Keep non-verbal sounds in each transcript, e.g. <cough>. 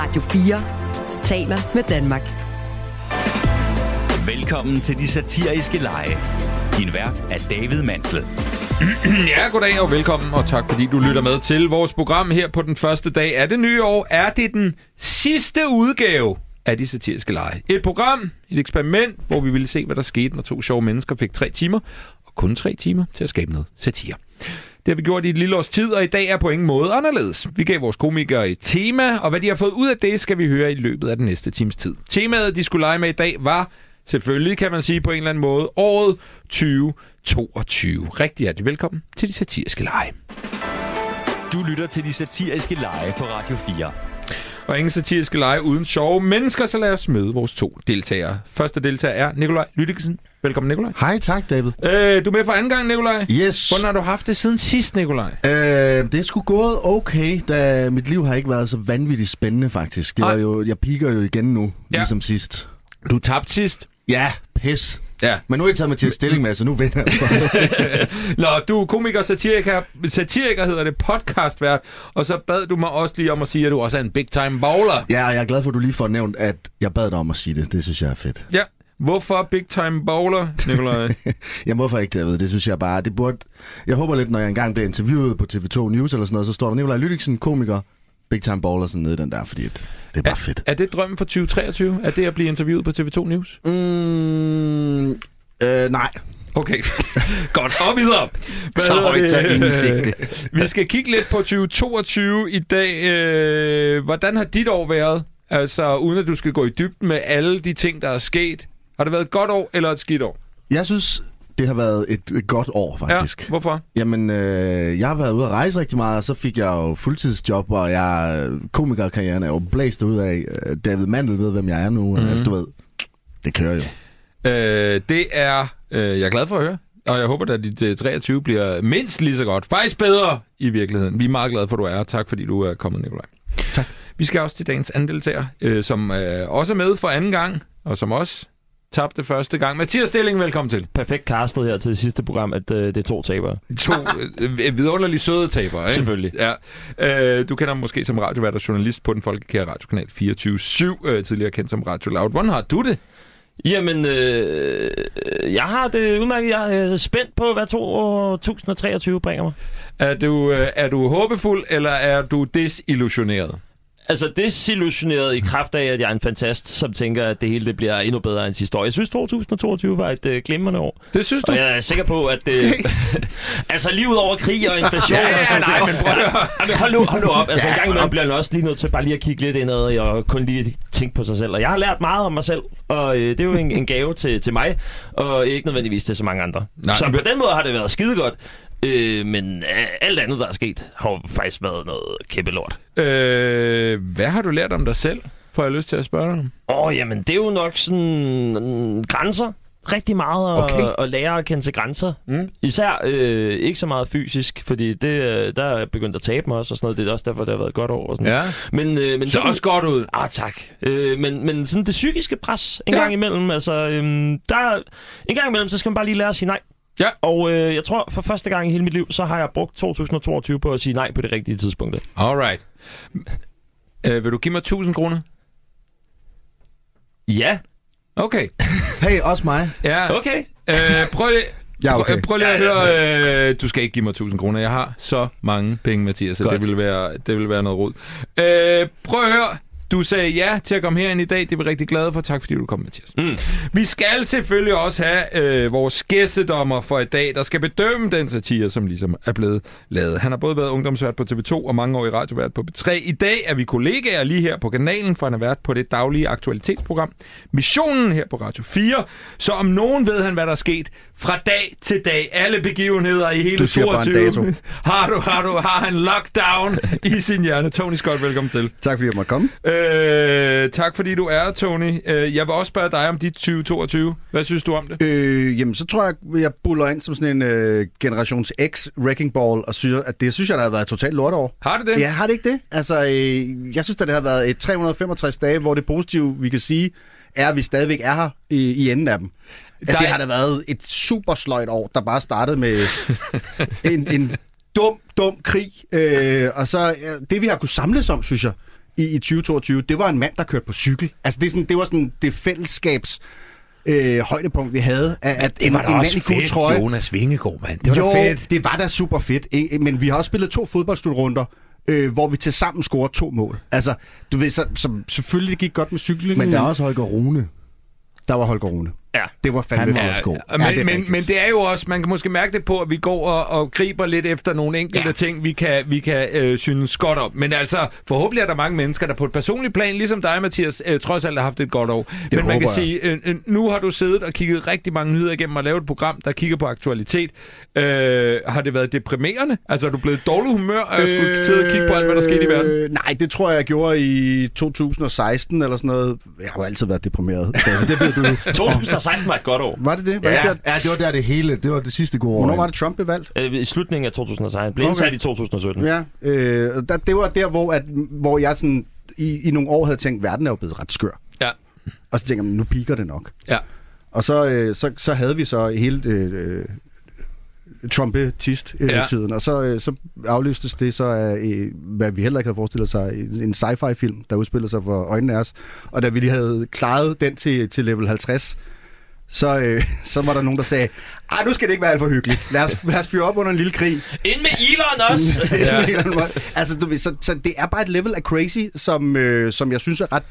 Radio 4 taler med Danmark. Velkommen til de satiriske lege. Din vært er David Mantel. <clears throat> Ja, goddag og velkommen, og tak fordi du lytter med til vores program her på den første dag af det nye år. Er det den sidste udgave af de satiriske lege? Et program, et eksperiment, hvor vi ville se, hvad der skete, når to sjove mennesker fik tre timer, og kun tre timer til at skabe noget satire. Det har vi gjort i et lille års tid, og i dag er på ingen måde anderledes. Vi gav vores komikere et tema, og hvad de har fået ud af det, skal vi høre i løbet af den næste times tid. Temaet, de skulle lege med i dag, var selvfølgelig, kan man sige på en eller anden måde, året 2022. Rigtig hjertelig velkommen til de satiriske lege. Du lytter til de satiriske lege på Radio 4. Og ingen satiriske lege uden sjove mennesker, så lad os møde vores to deltagere. Første deltager er Nikolaj Lyttiksen. Velkommen, Nikolaj. Hej, tak, David. Øh, du er med for anden gang, Nikolaj. Yes. Hvordan har du haft det siden sidst, Nikolaj? Øh, det er sgu gået okay, da mit liv har ikke været så vanvittigt spændende, faktisk. Det var jo, jeg piker jo igen nu, ja. ligesom sidst. Du tabte sidst. Ja, pis. Ja. Men nu har jeg taget mig til stilling med, så nu vinder jeg. <laughs> Nå, du er komiker, satiriker, satiriker hedder det, podcastvært, og så bad du mig også lige om at sige, at du også er en big time bowler. ja, og jeg er glad for, at du lige får nævnt, at jeg bad dig om at sige det. Det synes jeg er fedt. Ja. Hvorfor big time bowler, Nikolaj? <laughs> Jamen, hvorfor ikke, David? Det synes jeg bare, det burde... Jeg håber lidt, når jeg engang bliver interviewet på TV2 News eller sådan noget, så står der Nikolaj Lydiksen, komiker, Big Time Baller, sådan nede den der, fordi det er bare fedt. er det drømmen for 2023? Er det at blive interviewet på TV2 News? Mm, øh, nej. Okay, <laughs> godt. Og videre. Hvad Så højt, så ingen sigte. <laughs> Vi skal kigge lidt på 2022 i dag. Øh, hvordan har dit år været? Altså, uden at du skal gå i dybden med alle de ting, der er sket. Har det været et godt år eller et skidt år? Jeg synes, det har været et, et godt år, faktisk. Ja, hvorfor? Jamen, øh, jeg har været ude at rejse rigtig meget, og så fik jeg jo fuldtidsjob, og jeg komikerkarrieren er jo blæst ud af. Øh, David Mandel ved, hvem jeg er nu. Mm-hmm. Altså, du ved, det kører jo. Øh, det er øh, jeg er glad for at høre. Og jeg håber, at dit øh, 23 bliver mindst lige så godt. Faktisk bedre i virkeligheden. Vi er meget glade for, at du er. Tak fordi du er kommet, Nikolaj. Tak. Vi skal også til dagens anden deltager, øh, som øh, også er med for anden gang, og som også tabte første gang. Mathias Stilling, velkommen til. perfekt castet her til det sidste program, at øh, det er to tabere. To øh, vidunderlige søde tabere, ikke? Selvfølgelig. Ja. Øh, du kender ham måske som radiovært og journalist på den folkekære radiokanal 24-7, øh, tidligere kendt som Radio Loud. Hvordan har du det? Jamen, øh, jeg har det udmærket. Jeg er øh, spændt på, hvad 2023 bringer mig. Er du, øh, er du håbefuld, eller er du desillusioneret? Altså, desillusioneret i kraft af, at jeg er en fantast, som tænker, at det hele det bliver endnu bedre end sidste år. Jeg synes, 2022 var et øh, glimrende år. Det synes du? Og jeg er sikker på, at det... <laughs> altså, lige ud over krig og inflation Ja, ja, og sådan nej, men prøv at. Jamen, hold nu, hold nu op. Altså, en gang imellem bliver man også lige nødt til bare lige at kigge lidt indad og kun lige tænke på sig selv. Og jeg har lært meget om mig selv, og øh, det er jo en, en gave til, til mig, og ikke nødvendigvis til så mange andre. Nej, så men- på den måde har det været skide godt. Øh, men øh, alt andet, der er sket, har jo faktisk været noget kæmpe lort. Øh, hvad har du lært om dig selv, får jeg lyst til at spørge dig om? Åh, oh, jamen, det er jo nok sådan mm, grænser. Rigtig meget at, Okay. at lære at kende til grænser. Mm. Især øh, ikke så meget fysisk, fordi det, øh, der er begyndt at tabe mig også, og sådan noget. Det er også derfor, det har været et godt år. Og sådan. Ja. Men, øh, men Så også godt ud. Ah, tak. Øh, men, men sådan det psykiske pres en Ja. gang imellem, altså, øhm, der, en gang imellem, så skal man bare lige lære at sige nej. Ja. Og øh, jeg tror, for første gang i hele mit liv, så har jeg brugt 2022 på at sige nej på det rigtige tidspunkt. Alright. Øh, vil du give mig 1000 kroner? Ja. Okay. Hey, også mig. Ja. Okay. Øh, prøv lige... Ja, okay. Prøv, prøv lige at høre, øh, du skal ikke give mig 1000 kroner. Jeg har så mange penge, Mathias, så det vil, være, det vil være noget rod. Øh, prøv at høre. Du sagde ja til at komme herind i dag. Det er vi rigtig glade for. Tak fordi du kom, Mathias. Mm. Vi skal selvfølgelig også have øh, vores gæstedommer for i dag, der skal bedømme den satire, som ligesom er blevet lavet. Han har både været ungdomsvært på TV2 og mange år i radiovært på B3. I dag er vi kollegaer lige her på kanalen, for han er vært på det daglige aktualitetsprogram Missionen her på Radio 4. Så om nogen ved han, hvad der er sket fra dag til dag. Alle begivenheder i hele Du siger bare en 22. dato. <laughs> Har du, har du, har han lockdown i sin hjerne. Tony Scott, velkommen til. Tak fordi jeg måtte komme. Øh, tak fordi du er, Tony. Øh, jeg vil også spørge dig om dit 2022. Hvad synes du om det? Øh, jamen, så tror jeg, jeg buller ind som sådan en øh, generations X wrecking ball og siger, at det synes jeg, der har været et totalt lortår. Har det det? Ja, har det ikke det? Altså, øh, jeg synes, at det har været et 365 dage, hvor det positive, vi kan sige, er, at vi stadigvæk er her i, i enden af dem. At Der det har da været et super sløjt år, der bare startede med en, en dum, dum krig. Øh, og så øh, det, vi har kunne samles om, synes jeg, i, i 2022, det var en mand, der kørte på cykel. Altså, det, er sådan, det var sådan det fællesskabs øh, højdepunkt, vi havde. At, at Det var en, da en også mand i gul fedt, trøje, Jonas Vingegaard, mand. Det var jo, da fedt. det var da super fedt. ikke? Men vi har også spillet to fodboldslutrunder, øh, hvor vi til sammen scorede to mål. Altså, du ved, så, så selvfølgelig det gik godt med cyklingen. Men der er også Holger Rune. der var Holger Rune. Ja. Det var fandme Han var god. Ja, Ja, men, det er men, rigtigt. men det er jo også, man kan måske mærke det på, at vi går og, og griber lidt efter nogle enkelte ja. Ja. ting, vi kan, vi kan øh, synes godt om. Men altså, forhåbentlig er der mange mennesker, der på et personligt plan, ligesom dig, Mathias, øh, trods alt har haft et godt år. Det men man kan håber sige, øh, øh, nu har du siddet og kigget rigtig mange nyheder igennem og lavet et program, der kigger på aktualitet. Øh, har det været deprimerende? Altså, er du blevet dårlig humør, og skulle sidde og kigge på alt, hvad der skete i verden? Øh, Nej, det tror jeg, jeg gjorde i 2016 eller sådan noget. Jeg har jo altid været deprimeret. David, det ved du <laughs> jo. 2016 var et godt år. Var det det? Var Ja, det der? ja, det var der det hele. Det var det sidste gode år. Hvornår var det, Trump blev valgt? Øh, I slutningen af 2016. Blev Okay. indsat i 2017. Ja, øh, der, det var der, hvor, at, hvor jeg sådan, i, i nogle år havde tænkt, verden er jo blevet ret skør. Ja. Og så tænker jeg, nu piker det nok. Ja. Og så, øh, så, så havde vi så hele øh, øh, Trumpetist-tiden, Ja. tiden, og så, øh, så afløstes det så af, øh, hvad vi heller ikke havde forestillet sig, en en sci-fi-film, der udspillede sig for øjnene af os. Og da vi lige havde klaret den til, til level 50, så, øh, så var der nogen, der sagde, ej, nu skal det ikke være alt for hyggeligt. Lad os, lad os fyre op under en lille krig. Ind med Elon også! <laughs> Ja. altså, du så, så det er bare et level af crazy, som, øh, som jeg synes er ret...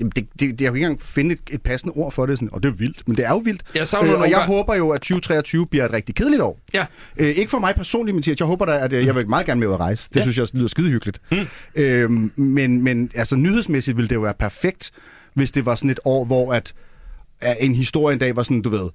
Jamen, det, det, jeg kan ikke engang finde et, et passende ord for det, sådan, og det er vildt, men det er jo vildt. Jeg øh, og jeg gange- håber jo, at 2023 bliver et rigtig kedeligt år. Ja. Øh, ikke for mig personligt, Mathias. Jeg håber da, at øh, jeg vil meget gerne med ud at rejse. Det Ja. synes jeg også lyder skide hyggeligt. Mm. Øhm, men, men altså, nyhedsmæssigt ville det jo være perfekt, hvis det var sådan et år, hvor at, at en historie en dag var sådan, du ved,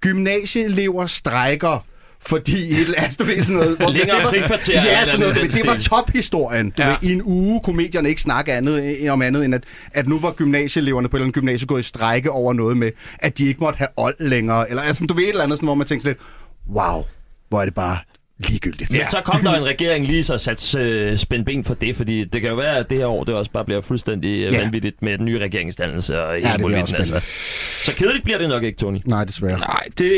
gymnasieelever strækker, fordi et andet, du ved, sådan noget... Hvor, Længere det var, frikvarter Ja, sådan noget, ved, det var tophistorien. Du Ja. ved, I en uge kunne medierne ikke snakke andet, øh, om andet, end at, at nu var gymnasieeleverne på et eller andet gymnasie gået i strække over noget med, at de ikke måtte have old længere. Eller altså, du ved et eller andet, sådan, hvor man tænker sådan lidt, wow, hvor er det bare ligegyldigt. Men så kom der en regering lige så sat øh, spændt ben for det, fordi det kan jo være, at det her år det også bare bliver fuldstændig øh, Ja. vanvittigt med den nye regeringsdannelse og det hele bliver muligheden. også Altså. Så kedeligt bliver det nok ikke, Tony. Nej, desværre. Nej, det,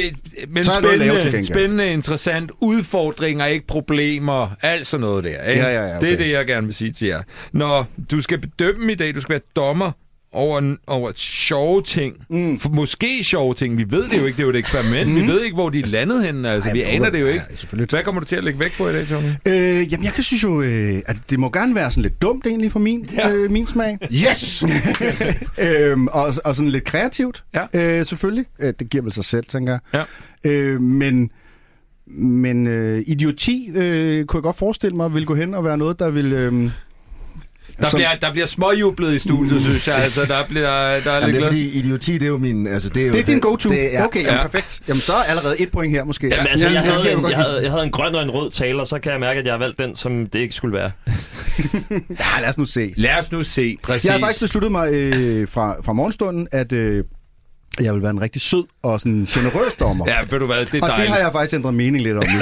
men Så er lave spændende, gengæld. spændende, interessant. Udfordringer, ikke problemer. Alt sådan noget der. Ikke? Ja, ja, ja, okay. Det er det, jeg gerne vil sige til jer. Når du skal bedømme i dag, du skal være dommer over, over sjove ting. Mm. For måske sjove ting. Vi ved det jo ikke. Det er jo et eksperiment. Mm. Vi ved ikke, hvor de er landet henne. Altså, Ej, vi aner det jo ja, ikke. selvfølgelig. Hvad kommer du til at lægge væk på i dag, Tony? Øh, jamen, jeg kan synes jo, øh, at det må gerne være sådan lidt dumt egentlig for min, Ja. ja. øh, min smag. Yes! <laughs> øhm, og, og sådan lidt kreativt, Ja. øh, selvfølgelig. Øh, det giver vel sig selv, tænker jeg. Ja. Øh, men men øh, idioti øh, kunne jeg godt forestille mig vil gå hen og være noget, der vil... Øh, Der, bliver, der bliver småjublet i studiet, <laughs> synes jeg. Altså, der bliver der er Jamen, lidt det er fordi idioti, det er jo min... Altså, det er, jo det er din go-to. Det er, okay, jamen, Ja. perfekt. Jamen, så er allerede et point her måske. Jamen, altså, jeg, havde en, jeg, havde, jeg havde en grøn og en rød taler, så kan jeg mærke, at jeg har valgt den, som det ikke skulle være. <laughs> Ja, lad os nu se. Lad os nu se. Præcis. Jeg har faktisk besluttet mig øh, fra, fra morgenstunden, at øh, jeg vil være en rigtig sød og sådan generøs dommer. Ja, ved du hvad, det er og det har jeg faktisk ændret mening lidt om. Nu.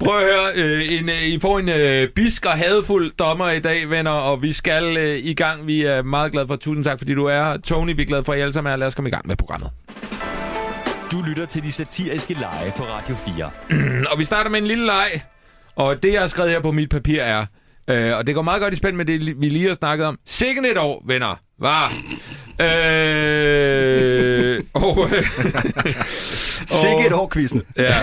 <laughs> Prøv at høre, øh, en, øh, I får en øh, bisk og hadfuld dommer i dag, venner, og vi skal øh, i gang. Vi er meget glade for. Tusind tak, fordi du er her. Tony, vi er glade for, at I alle sammen er. Lad os komme i gang med programmet. Du lytter til de satiriske lege på Radio 4. <clears throat> Og vi starter med en lille leg, og det, jeg har skrevet her på mit papir er, øh, og det går meget godt i spænd med det, vi lige har snakket om. Sikken et år, venner. Var. Øh, og, <laughs> Sikke et år. Ja.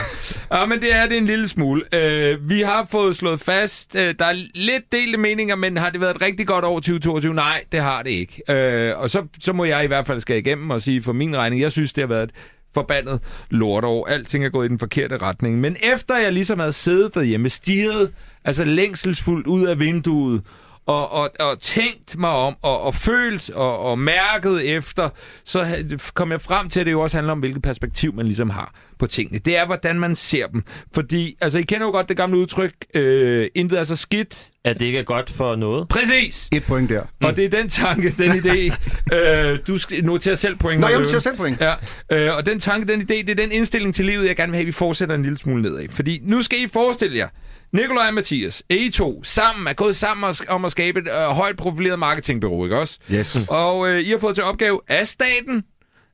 ja, men det er det en lille smule. Øh, vi har fået slået fast, øh, der er lidt delte meninger, men har det været et rigtig godt år 2022? Nej, det har det ikke. Øh, og så, så må jeg i hvert fald skal igennem og sige for min regning, jeg synes, det har været et forbandet lortår. Alting er gået i den forkerte retning. Men efter jeg ligesom havde siddet derhjemme, stirret altså længselsfuldt ud af vinduet, og, og, og tænkt mig om, og, og følt og, og mærket efter, så kom jeg frem til, at det jo også handler om, hvilket perspektiv man ligesom har på tingene. Det er, hvordan man ser dem. Fordi, altså, I kender jo godt det gamle udtryk, øh, intet er så skidt. At det ikke er godt for noget. Præcis! Et point der. Og det er den tanke, den idé, <laughs> øh, du skal notere selv point. Nå, jeg noterer selv point. Ja, øh, og den tanke, den idé, det er den indstilling til livet, jeg gerne vil have, at vi fortsætter en lille smule nedad. Fordi nu skal I forestille jer, Nikolaj og Mathias, I to, sammen er gået sammen om at- om at skabe et øh, højt profileret marketingbureau, ikke også? Yes. Og øh, I har fået til opgave af staten,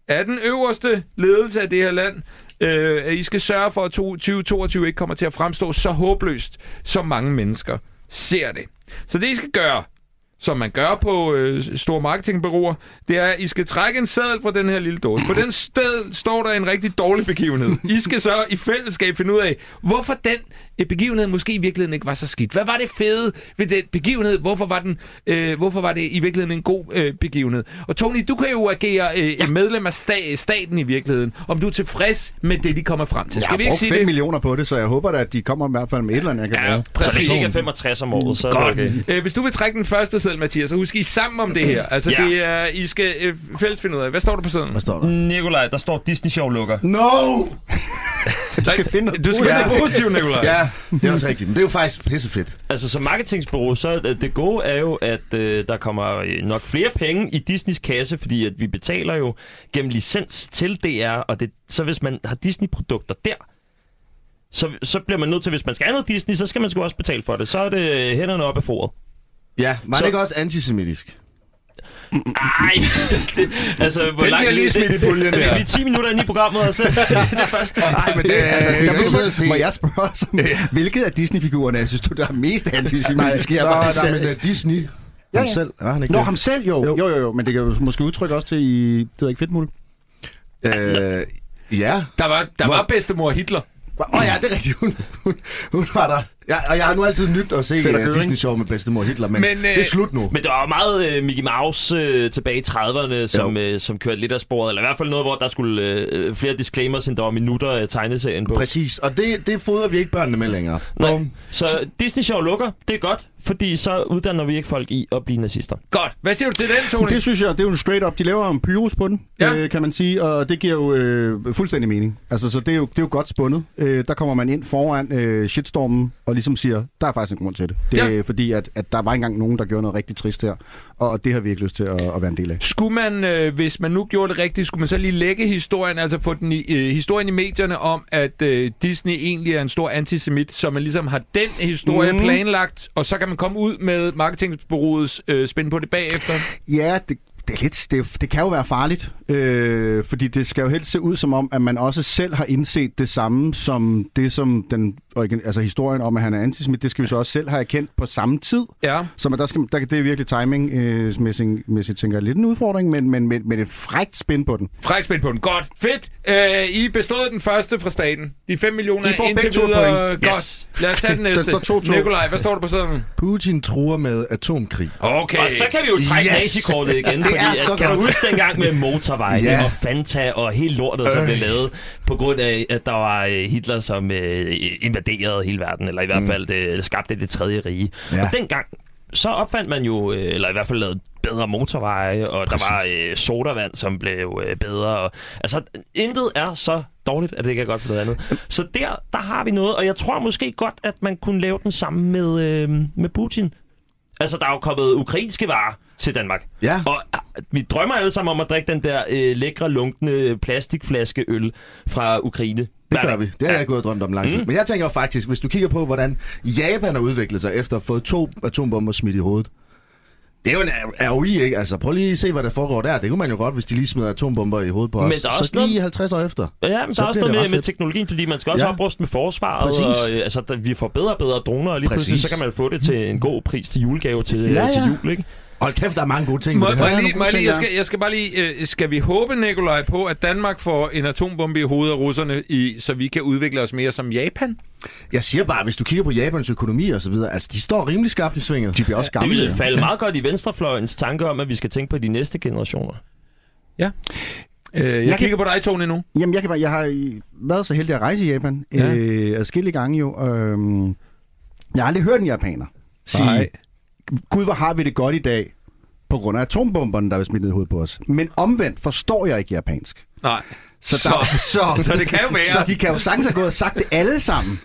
af den øverste ledelse af det her land, øh, at I skal sørge for, at to- 2022 ikke kommer til at fremstå så håbløst, som mange mennesker ser det. Så det, I skal gøre, som man gør på øh, store marketingbureauer, det er, at I skal trække en sædel fra den her lille dåse. På den sted står der en rigtig dårlig begivenhed. I skal så i fællesskab finde ud af, hvorfor den begivenhed måske i virkeligheden ikke var så skidt. Hvad var det fede ved den begivenhed? Hvorfor var, den, øh, hvorfor var det i virkeligheden en god øh, begivenhed? Og Tony, du kan jo agere øh, ja. medlem af sta- staten i virkeligheden, om du er tilfreds med det, de kommer frem til. Jeg Skal har vi ikke sige 5 det? millioner på det, så jeg håber da, at de kommer i hvert fald med et eller andet, jeg kan Ja. Så præcis. det ikke er 65 om året, så er det Godt. okay. Øh, hvis du vil trække den første seddel, Mathias, så husk I sammen om det her. Altså, Ja. det er, I skal øh, fælles finde ud af. Hvad står der på sedlen? Hvad står der? Nikolaj, der står Disney Show lukker. No! <laughs> Du skal finde noget Du skal være positiv, Nikolaj. Ja, det er også rigtigt. Men det er jo faktisk pissefedt. Altså, som marketingsbureau, så det gode er jo, at øh, der kommer nok flere penge i Disneys kasse, fordi at vi betaler jo gennem licens til DR, og det, så hvis man har Disney-produkter der, så, så bliver man nødt til, hvis man skal have noget Disney, så skal man sgu også betale for det. Så er det hænderne op af foret. Ja, var Så- det ikke også antisemitisk? Ej, det, <laughs> altså, hvor Den bliver lige smidt i puljen der. Vi er 10 minutter inde i programmet, og så <laughs> det første. Nej, men det, altså, Øh, der jeg må, se- jeg spørge, som, hvilket af Disney-figurerne synes du, der er mest Jeg nå, der er med Disney. Ja, Ham selv. Er han ikke Nå, det? ham selv jo. Jo. Jo, jo, jo, men det kan jo måske udtrykke også til i, det ved jeg ikke, fedtmul. Øh, ja. Der var, der var bedstemor Hitler. Åh oh, ja, det er rigtigt. Hun, hun, hun var der. Ja, og jeg har nu altid nydt at se uh, Göring. Disney-show med bedstemor Hitler, men, Men, øh, det er slut nu. Men det var meget øh, Mickey Mouse øh, tilbage i 30'erne, som, øh, som kørte lidt af sporet. Eller i hvert fald noget, hvor der skulle øh, flere disclaimers, end der var minutter af tegneserien på. Præcis, og det, det fodrer vi ikke børnene med længere. Nej. Så Disney Show lukker. Det er godt, fordi så uddanner vi ikke folk i at blive nazister. Godt. Hvad siger du til den, Tony? Det synes jeg, det er jo en straight up. De laver en pyrus på den, ja. øh, kan man sige, og det giver jo øh, fuldstændig mening. Altså, så det er jo, det er jo godt spundet. Øh, der kommer man ind foran øh, shitstormen og ligesom siger, der er faktisk en grund til det. Det er Ja. fordi, at, at der var engang nogen, der gjorde noget rigtig trist her, og det har vi ikke lyst til at, at være en del af. Skulle man, øh, hvis man nu gjorde det rigtigt, skulle man så lige lægge historien, altså få den i, øh, historien i medierne om, at øh, Disney egentlig er en stor antisemit, så man ligesom har den historie mm. Planlagt, og så kan man komme ud med marketingbureauets øh, spænd på det bagefter. Ja, det, det, er lidt, det, det kan jo være farligt, øh, fordi det skal jo helst se ud som om, at man også selv har indset det samme som det, som den, altså historien om, at han er antisemit, det skal vi så også selv have erkendt på samme tid. Ja. Så man, der skal, der, det er virkelig timing-mæssigt, øh, tænker jeg, lidt en udfordring, men, men med, med et frækt spænd på den. Fræk spænd på den. Godt. Fedt. Øh, I bestod den første fra staten. De 5 millioner indtil videre. point. Godt. Yes. Lad os tage den <laughs> Der næste. står 2-2. Nikolaj, hvad står der på sædlen? Putin truer med atomkrig. Okay. Og så kan vi jo trække Yes! yes. nazikortet igen, Det fordi er at, så kan du huske dengang med motorvejene Ja. og Fanta og hele lortet, som Øh. blev lavet på grund af, at der var øh, Hitler, som øh, invaderede hele verden, eller i hvert fald øh, skabte det tredje rige. Ja. Og dengang, så opfandt man jo, øh, eller i hvert fald lavede bedre motorveje, og Præcis. der var øh, sodavand, som blev øh, bedre. Og, altså, intet er så dårligt, at det ikke er godt for noget andet. Så der, der har vi noget, og jeg tror måske godt, at man kunne lave den samme med, øh, med Putin. Altså, der er jo kommet ukrainske varer til Danmark. Ja. Og ah, vi drømmer alle sammen om at drikke den der øh, lækre, lunkende plastikflaske øl fra Ukraine. Det gør vi. Det har jeg ikke gået og drømt om lang tid. Mm. Men jeg tænker faktisk, hvis du kigger på, hvordan Japan har udviklet sig efter at have fået to atombomber smidt i hovedet. Det er jo en ROI, ikke? Altså, prøv lige at se, hvad der foregår der. Det kunne man jo godt, hvis de lige smider atombomber i hovedet på Men os. der er Så også noget- lige 50 år efter. Ja, men Så der er også noget med, med teknologien, fordi man skal også Ja. ja. opruste med forsvaret. Præcis. Og, øh, altså, vi får bedre og bedre droner, og lige Præcis. pludselig så kan man få det til en god pris til julegave til, Ja, ja, ja. til jul, ikke? Hold kæft, der er mange gode ting. Må, det må lige, må lige, jeg, skal, jeg skal bare lige... Øh, skal vi håbe, Nikolaj, på, at Danmark får en atombombe i hovedet af russerne, i, så vi kan udvikle os mere som Japan? Jeg siger bare, hvis du kigger på Japans økonomi og så videre, altså, de står rimelig skarpt i svinget. De bliver også Det gamle. ville ja. falde meget godt i venstrefløjens tanke om, at vi skal tænke på de næste generationer. Ja. Øh, jeg, jeg kan- kigger på dig, Tony, nu. Jamen, jeg, kan bare, jeg har været så heldig at rejse i Japan Ja. øh, adskillige gange jo. Øhm, jeg har aldrig hørt en japaner sige, Nej. Gud, hvor har vi det godt i dag, på grund af atombomberne, der er smidt ned i hovedet på os. Men omvendt forstår jeg ikke japansk. Nej. Så, Så- der, så, så det kan jo være. Så de kan jo sagtens have gået og sagt det alle sammen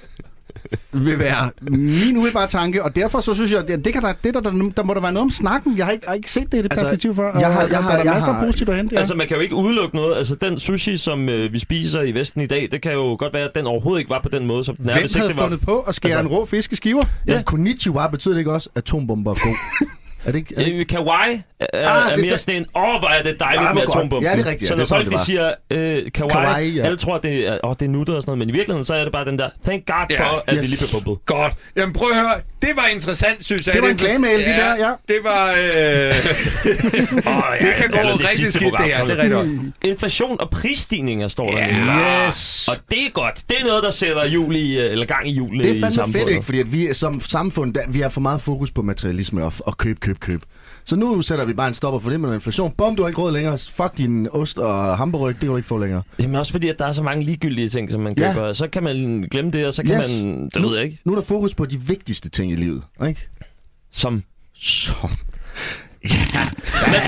vil være min umiddelbare tanke, og derfor så synes jeg, at det kan der, det der, der, der må der være noget om snakken. Jeg har ikke, jeg har ikke set det i det Altså, perspektiv før. jeg har- jeg har- der er jeg masser har- af positivt at hente. Ja. Altså, man kan jo ikke udelukke noget. Altså, den sushi, som øh, vi spiser i Vesten i dag, det kan jo godt være, at den overhovedet ikke var på den måde, som den er, Hvem hvis ikke havde det var... fundet på at skære Altså- en rå fisk i skiver? Ja. Ja. Konnichiwa betyder det ikke også, at atombomber er god? <laughs> er det ikke? Er det? Øh, Kawaii er, Ah, er mere det- sådan en, åh, hvor er det dejligt Ah, med atombomben. Ja, det er rigtigt, Så når det sådan, folk de siger øh, kawaii, Kawaii, ja. alle tror, det er, åh, det er nuttet og sådan noget, men i virkeligheden så er det bare den der, thank God for, Ja, at yes. det lige blev bumpet. Godt. Jamen prøv at høre. Det var interessant, synes jeg. Det var en klagemail, det der, ja. Det var... Øh... <laughs> det kan gå det rigtig skidt, program. det her. Det er rigtig godt. Inflation og prisstigninger står der. Ja. nemlig. Yes! Og det er godt. Det er noget, der sætter jul i, øh, eller gang i julen Det er i fandme samfundet. fedt, ikke? Fordi at vi som samfund, der, vi har for meget fokus på materialisme og, og køb, køb, køb. Så nu sætter vi bare en stopper for det med noget inflation. Bum, du har ikke råd længere. Fuck din ost og hamburg, det kan du ikke få længere. Jamen også fordi, at der er så mange ligegyldige ting, som man Ja. køber. Så kan man glemme det, og så kan Yes. man... Det ved jeg ikke. Nu er der fokus på de vigtigste ting i livet, ikke? Som... Som... Man,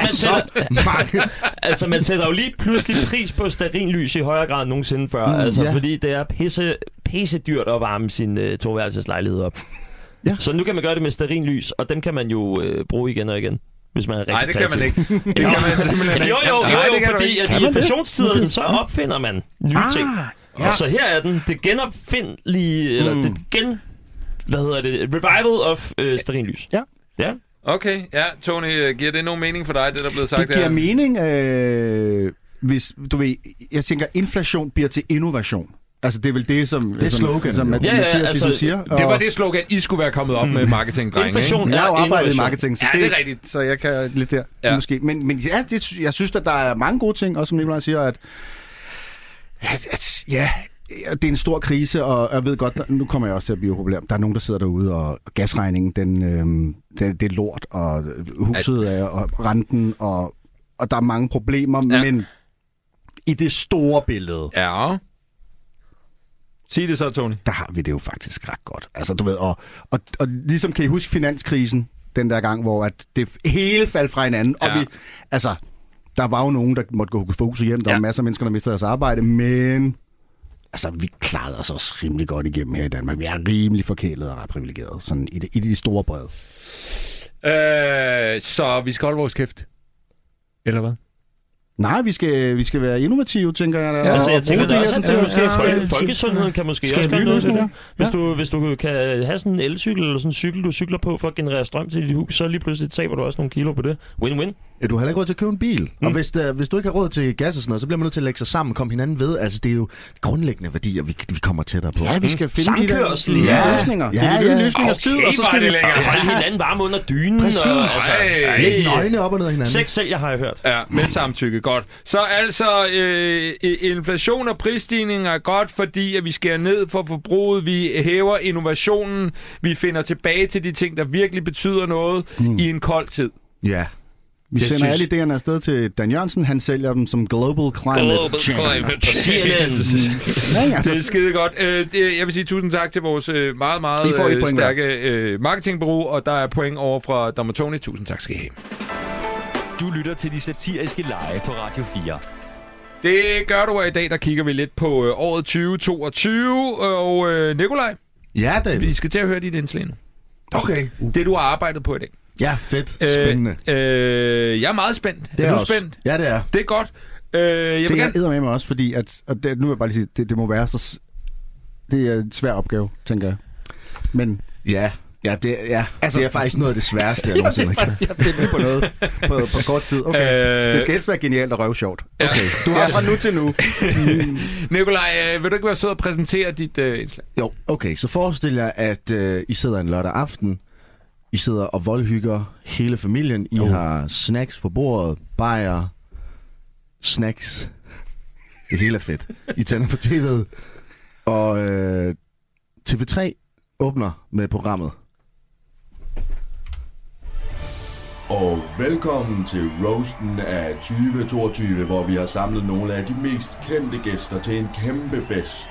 man, Så sætter, mange. <laughs> altså, man sætter jo lige pludselig pris på stearinlys i højere grad end nogensinde før. Mm, altså, ja. Fordi det er pisse, pisse dyrt at varme sin uh, toværelseslejlighed op. Ja. Så nu kan man gøre det med stearinlys, og dem kan man jo uh, bruge igen og igen. Hvis man er rigtig Nej, det kan man ikke. Det kan man simpelthen Jo, ikke. jo, jo, Nej, det jo kan du fordi at i inflationstiden, så opfinder man nye Ah, ting. ja. Så her er den. Det genopfindelige, eller Mm. det gen... Hvad hedder det? Revival of øh, stearinlys. Ja. Ja. Okay, ja, Tony, øh, giver det nogen mening for dig, det der er blevet sagt Det giver her? mening, øh, hvis, du ved, jeg tænker, inflation bliver til innovation. Altså, det er vel det, som... Det er som, slogan, Som. Mathias Ja, ja, ligesom altså, siger. Det var det slogan, I skulle være kommet op med marketingdrenge, ikke? Inflation Jeg har jo er arbejdet i marketing, så Ja, det er rigtigt. Så jeg kan lidt der, Ja. måske. Men, men ja, det, jeg synes, at der er mange gode ting, også som Nicolaj siger, at, at, at ja, det er en stor krise, og jeg ved godt, der- nu kommer jeg også til at blive populær. Der er nogen, der sidder derude, og gasregningen, den, øhm, den, det er lort, og huset er, og renten, og, og der er mange problemer, ja. men i det store billede, Ja. Sig det så, Tony. der har vi det jo faktisk ret godt. Altså, du ved, og, og, og ligesom kan I huske finanskrisen, den der gang, hvor at det hele faldt fra hinanden, Ja. og vi, altså, der var jo nogen, der måtte gå hus hjem, der Ja. var masser af mennesker, der mistede deres arbejde, men altså, vi klarede os også rimelig godt igennem her i Danmark. Vi er rimelig forkælet og ret privilegeret, sådan i det, i det store brede. Øh, så vi skal holde vores kæft. Eller hvad? Nej, vi skal, vi skal være innovative, tænker jeg. Ja, Altså, jeg tænker, er det her til, til- måske folkesundheden kan måske Skal også gøre noget det. løsninger? Hvis, Ja. du, hvis du kan have sådan en elcykel eller sådan en cykel, du cykler på for at generere strøm til dit hus, så lige pludselig taber du også nogle kilo på det. Win-win. Ja, du har heller ikke råd til at købe en bil. Mm. Og hvis, der, hvis du ikke har råd til gas og sådan noget, så bliver man nødt til at lægge sig sammen og komme hinanden ved. Altså, det er jo grundlæggende værdier, vi, vi kommer tættere på. Ja, vi skal finde de der Samkørsel. nye Ja. løsninger. Ja, det er ja. løsningers tid, Okay, og så skal vi... Og holde hinanden varme under dynen. Præcis. Og, altså. Læg nøgne op og ned af hinanden. Sex sælger, har jeg hørt. Ja, med samtykke. Godt. Så altså, øh, inflation og prisstigninger er godt, fordi at vi skærer ned for forbruget, vi hæver innovationen, vi finder tilbage til de ting, der virkelig betyder noget mm. i en kold tid. Ja. Vi Jeg sender synes- alle idéerne afsted til Dan Jørgensen. Han sælger dem som Global Climate Change. CNN. Ja, ja, Det er skide godt. Øh, det, jeg vil sige tusind tak til vores øh, meget, meget øh, point stærke marketingbureau, og der er point over fra Dommer Tony. Tusind tak skal I have. Du lytter til de satiriske lege på Radio 4. Det gør du, og i dag der kigger vi lidt på året 2022. Og øh, Nikolaj, Ja, David. vi skal til at høre dit indslag nu. Okay. Det, du har arbejdet på i dag. Ja, fedt. Spændende. Øh, øh, jeg er meget spændt. det er, du også. spændt? Ja, det er. Det er godt. Øh, jeg vil det gerne... er med mig også, fordi at, og det, nu vil jeg bare sige, det, det må være så... Det er en svær opgave, tænker jeg. Men Ja. Ja, det, ja. Altså- det er faktisk noget af det sværeste, jeg nogensinde har <laughs> gjort. jeg finder på noget på, på kort tid. Okay. Øh, Det skal helst være genialt og røvsjovt. Ja. Okay. Du har fra nu til nu. <laughs> Nikolaj, øh, vil du ikke være sød og præsentere dit øh, indslag? Jo, okay. Så forestil jer, at øh, I sidder en lørdag aften. I sidder og voldhygger hele familien. I Jo. har snacks på bordet, bajer, snacks. Det hele er fedt. I tænder på tv'et. Og øh, TV3 åbner med programmet. Og velkommen til roasten af 2022, hvor vi har samlet nogle af de mest kendte gæster til en kæmpe fest.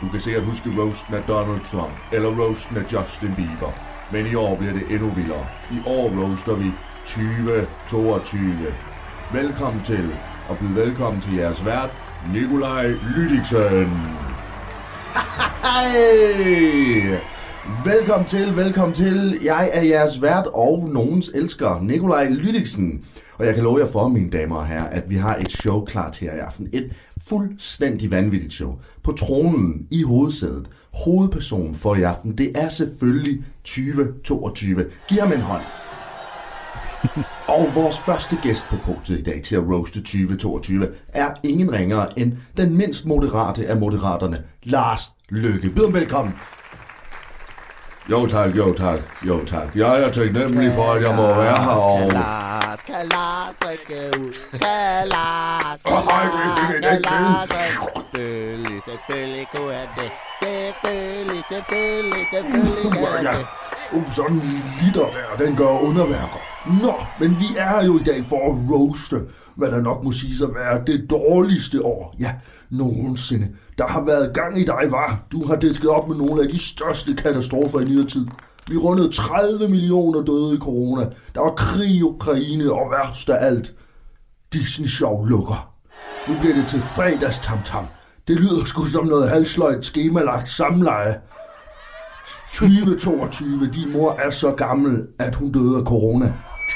Du kan sikkert huske roasten af Donald Trump, eller roasten af Justin Bieber. Men i år bliver det endnu vildere. I år roaster vi 2022. Velkommen til, og byd velkommen til jeres vært, Nikolaj Lydiksen. Hej! Velkommen til, velkommen til. Jeg er jeres vært og nogens elsker, Nikolaj Lydiksen. Og jeg kan love jer for, mine damer og herrer, at vi har et show klar til jer i aften. Et fuldstændig vanvittigt show. På tronen i hovedsædet. Hovedpersonen for i aften, det er selvfølgelig 2022. Giv ham en hånd. <laughs> Og vores første gæst på punktet i dag til at roaste 2022 er ingen ringere end den mindst moderate af moderaterne, Lars Løkke. Byd ham velkommen. Jo tak, jo tak, jo tak. Jeg er taknemmelig for, at jeg må være her, og... Kalas, kalas, drikke ud. Kalas, Åh, nej, det- det- det- det- kalas, Selvfølgelig, selvfølgelig kunne han det. Selvfølgelig, selvfølgelig, selvfølgelig kan han det. Uh, sådan en liter der, den gør underværker. Nå, men vi er jo i dag for at roaste, hvad der nok må sige at være det dårligste år, ja, nogensinde. Der har været gang i dig, var. Du har disket op med nogle af de største katastrofer i nyere tid. Vi rundede 30 millioner døde i corona. Der var krig i Ukraine, og værst af alt, Disney Show lukker. Nu bliver det til fredags tam tam. Det lyder sgu som noget halsløjt skemalagt samleje. 2022, din mor er så gammel, at hun døde af corona.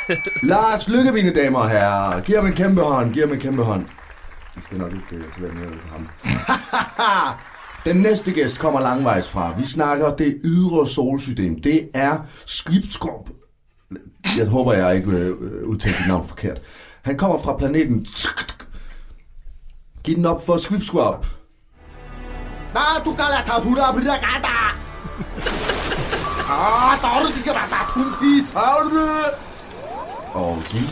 <laughs> Lars, lykke mine damer og herrer. Giv ham en kæmpe hånd, giv ham en kæmpe hånd. Vi skal nok ikke uh, være med ham. <laughs> Den næste gæst kommer langvejs fra. Vi snakker det ydre solsystem. Det er Skibskrop. Jeg håber, jeg ikke øh, dit navn forkert. Han kommer fra planeten... Giv den op for Skibskrop. Nej, du kan lade tage huda på det gata. Ah, dårligt, det kan være der. Hun pishavne! Og giv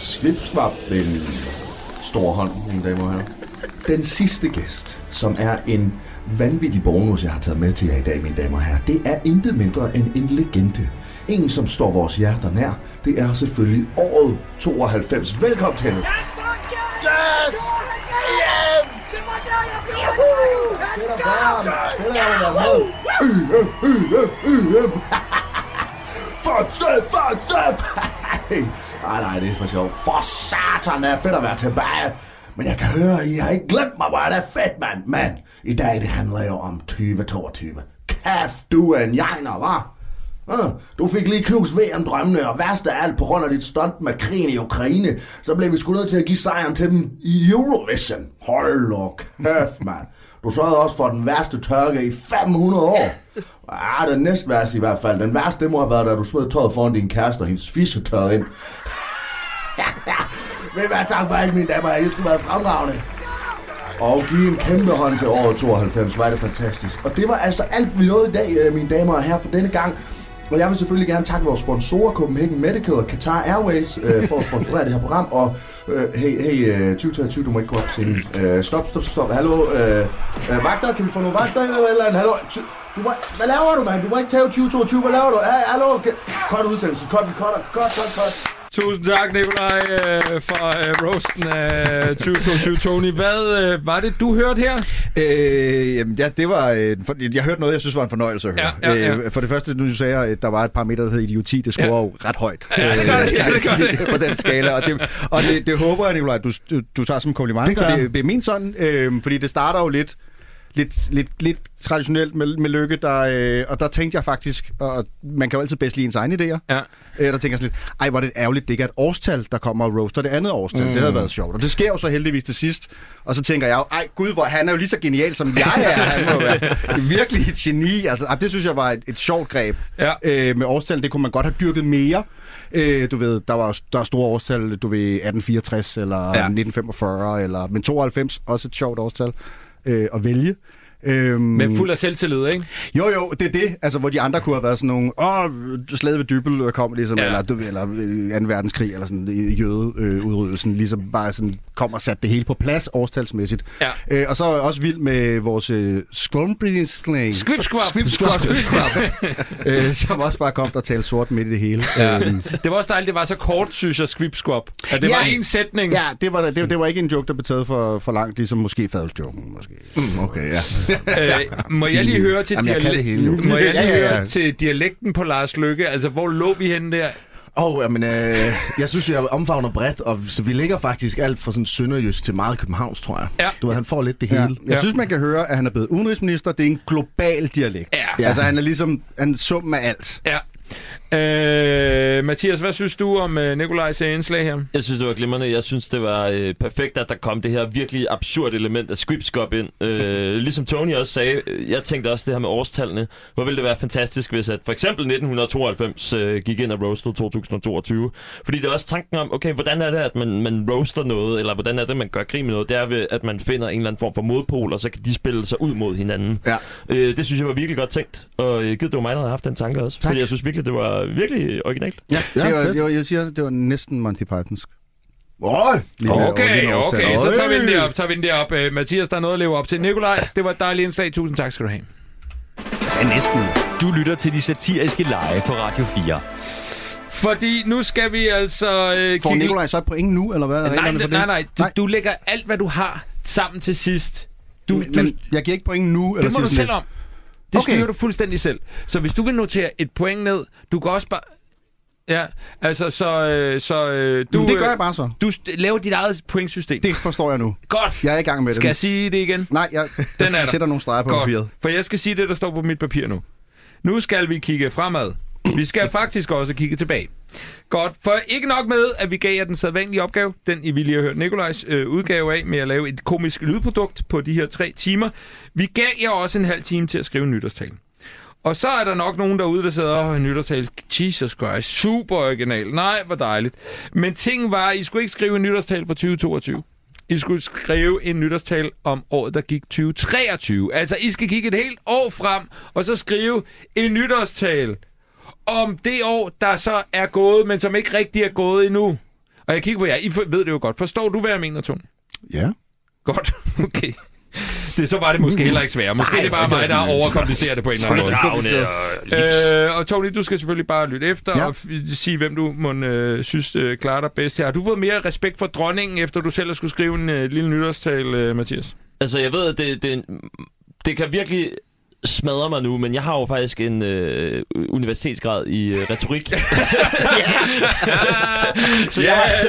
Skibskrop en stor hånd, mine damer og herrer. Den sidste gæst, som er en vanvittig bonus, jeg har taget med til jer i dag, mine damer og herrer, det er intet mindre end en legende. En, som står vores hjerter nær, det er selvfølgelig året 92. Velkommen til. Yes! <laughs> Fortsæt, fortsæt! <laughs> Nej, nej, det er for sjovt. For satan, det er fedt at være tilbage. Men jeg kan høre, I har ikke glemt mig, hvor er det fedt, mand. Men i dag, det handler jo om 2022. Kæft, du er en jegner, var? Du fik lige knust VM-drømmene, og værst af alt på grund af dit stunt med krigen i Ukraine, så blev vi sgu nødt til at give sejren til dem i Eurovision. Hold nu kæft, mand. Du sørgede også for den værste tørke i 500 år. Ah, den næste værste i hvert fald. Den værste, det må have været, da du smed tøjet foran din kæreste og hendes fisse tørret ind. <laughs> Ved hvad, tak for alt, mine damer og. I skulle være fremragende. Og give en kæmpe hånd til året 92, var det fantastisk. Og det var altså alt, vi nåede i dag, øh, mine damer og herrer, for denne gang. Og jeg vil selvfølgelig gerne takke vores sponsorer, Copenhagen Medical og Qatar Airways, øh, for at sponsorere <laughs> det her program. Og øh, hey, hey, øh, 2023, du må ikke gå op til. Øh, stop, stop, stop. Hallo, øh, øh, vagter, kan vi få nogle vagter eller eller andet? Hallo, du må, hvad laver du, mand? Du må ikke tage 2022, hvad laver du? Hey, hallo. Kort udsendelse, kort, cutter, kort, kort, kort. Tusind tak, Nikolaj, øh, for øh, roasten af 2022. Tony, hvad øh, var det, du hørte her? Øh, jamen, ja, det var... Øh, for, jeg hørte noget, jeg synes var en fornøjelse at høre. Ja, ja, ja. Øh, for det første, nu du sagde, at der var et par meter, der hed idioti. Det scorer Ja. jo ret højt. Ja, det gør det, øh, ja, kan det jeg gør sige, <laughs> det. På den skala. Og det, og det, det håber jeg, Nicolaj, du, du, du tager som kompliment. Det jeg. det, det er min sådan. Øh, fordi det starter jo lidt lidt, lidt, lidt traditionelt med, med lykke, der, øh, og der tænkte jeg faktisk, og man kan jo altid bedst lide ens egne idéer, Ja. øh, der tænker jeg sådan lidt, ej, hvor er det ærgerligt, det ikke er et årstal, der kommer og roaster det andet årstal. Mm. Det havde været sjovt. Og det sker jo så heldigvis til sidst. Og så tænker jeg jo, ej gud, hvor han er jo lige så genial, som jeg er. Han må være virkelig et geni. Altså, det synes jeg var et, et sjovt greb. Ja. Øh, med årstal, det kunne man godt have dyrket mere. Øh, du ved, der var der er store årstal, du ved, 1864 eller ja. 1945, eller, men 92, også et sjovt årstal øh, at vælge. Øhm, Men fuld af selvtillid, ikke? jo, jo, det er det. Altså, hvor de andre kunne have været sådan nogle, åh, slaget ved Dybel kom ligesom, Ja. ja. eller, eller øh, 2. verdenskrig, eller sådan øh, jødeudryddelsen, ligesom bare sådan kom og satte det hele på plads årstalsmæssigt. Ja. Øh, og så er jeg også vild med vores øh, skrumbringsling. Squip squab. Squip squab. øh, som også bare kom og talte sort midt i det hele. Ja. Øhm, Det var også dejligt, det var så kort, synes jeg, Squip Squab. At det Ja. var en sætning. ja, det var, det, det var ikke en joke, der blev taget for, for langt, ligesom måske fadelsjoken, måske. Okay, ja. Øh, må jeg lige høre til Jamen, jo. Må jeg lige Ja, ja, ja. høre til dialekten på Lars Lykke? Altså, hvor lå vi henne der? Åh, oh, jamen, øh, jeg synes, jeg omfavner bredt, og så vi ligger faktisk alt fra sådan sønderjysk til meget københavns, tror jeg. Ja. Du ved, han får lidt det Ja. hele. Jeg synes, man kan høre, at han er blevet udenrigsminister. Det er en global dialekt. Ja. Altså, han er ligesom en sum af alt. Ja. Øh, Mathias, hvad synes du om øh, Nikolajs øh, indslag her? Jeg synes, det var glimrende. Jeg synes, det var øh, perfekt, at der kom det her virkelig absurd element af scriptskop ind. Øh, <laughs> ligesom Tony også sagde, øh, jeg tænkte også det her med årstallene. Hvor ville det være fantastisk, hvis at for eksempel 1992 øh, gik ind og roastede 2022. Fordi det er også tanken om, okay, hvordan er det, at man, man roaster noget, eller hvordan er det, man gør grin med noget? Det er ved, at man finder en eller anden form for modpol, og så kan de spille sig ud mod hinanden. Ja. Øh, det synes jeg var virkelig godt tænkt, og øh, givet det var mig, der havde haft den tanke også. Tak. Fordi jeg synes virkelig, det var virkelig originalt. Ja, Ja, det var, det var, jeg siger, det var næsten Monty Pythonsk. Åh, Lille- Okay, okay, så tager vi den derop, tager vi den derop. Øh, Mathias, der er noget at leve op til. Nikolaj, det var et dejligt indslag. Tusind tak skal du have. Jeg sagde næsten. Du lytter til de satiriske lege på Radio 4. Fordi nu skal vi altså øh, Får kigge... Nikolaj så point nu, eller hvad er Nej, nej, nej, nej. Du, du lægger alt, hvad du har, sammen til sidst. Du, Men, du, men jeg giver ikke point nu, eller det må du selv lidt- om. Det Okay. styrer du fuldstændig selv. Så hvis du vil notere et point ned, du kan også bare... Ja, altså, så... Øh, så øh, du, Men det gør øh, jeg bare så. Du laver dit eget pointsystem. Det forstår jeg nu. Godt. Jeg er i gang med det. Skal jeg sige det igen? Nej, jeg, Den jeg er der. sætter nogle streger på Godt. papiret. For jeg skal sige det, der står på mit papir nu. Nu skal vi kigge fremad. Vi skal <coughs> faktisk også kigge tilbage. Godt, for ikke nok med, at vi gav jer den sædvanlige opgave, den I ville have hørt Nikolajs øh, udgave af, med at lave et komisk lydprodukt på de her tre timer. Vi gav jer også en halv time til at skrive en nytårstal. Og så er der nok nogen derude, der sidder og nytårstale. nytårstal. Jesus Christ, super original. Nej, hvor dejligt. Men ting var, I skulle ikke skrive en nytårstal for 2022. I skulle skrive en nytårstal om året, der gik 2023. Altså, I skal kigge et helt år frem, og så skrive en nytårstal om det år, der så er gået, men som ikke rigtig er gået endnu. Og jeg kigger på jer. I ved det jo godt. Forstår du, hvad jeg mener, Tone? Ja. Godt. <laughs> Okay. Det, så var det måske heller ikke svært. Måske Nej, det er bare mig, der overkomplicerer det på en eller anden måde. Øh, og Tony, du skal selvfølgelig bare lytte efter Ja. og f- sige, hvem du må, øh, synes øh, klarer dig bedst her. Har du fået mere respekt for dronningen, efter du selv har skulle skrive en øh, lille nytårstal, øh, Mathias? Altså, jeg ved, at det, det, det kan virkelig smadre mig nu, men jeg har jo faktisk en øh, universitetsgrad i øh, retorik. <laughs> så, jeg,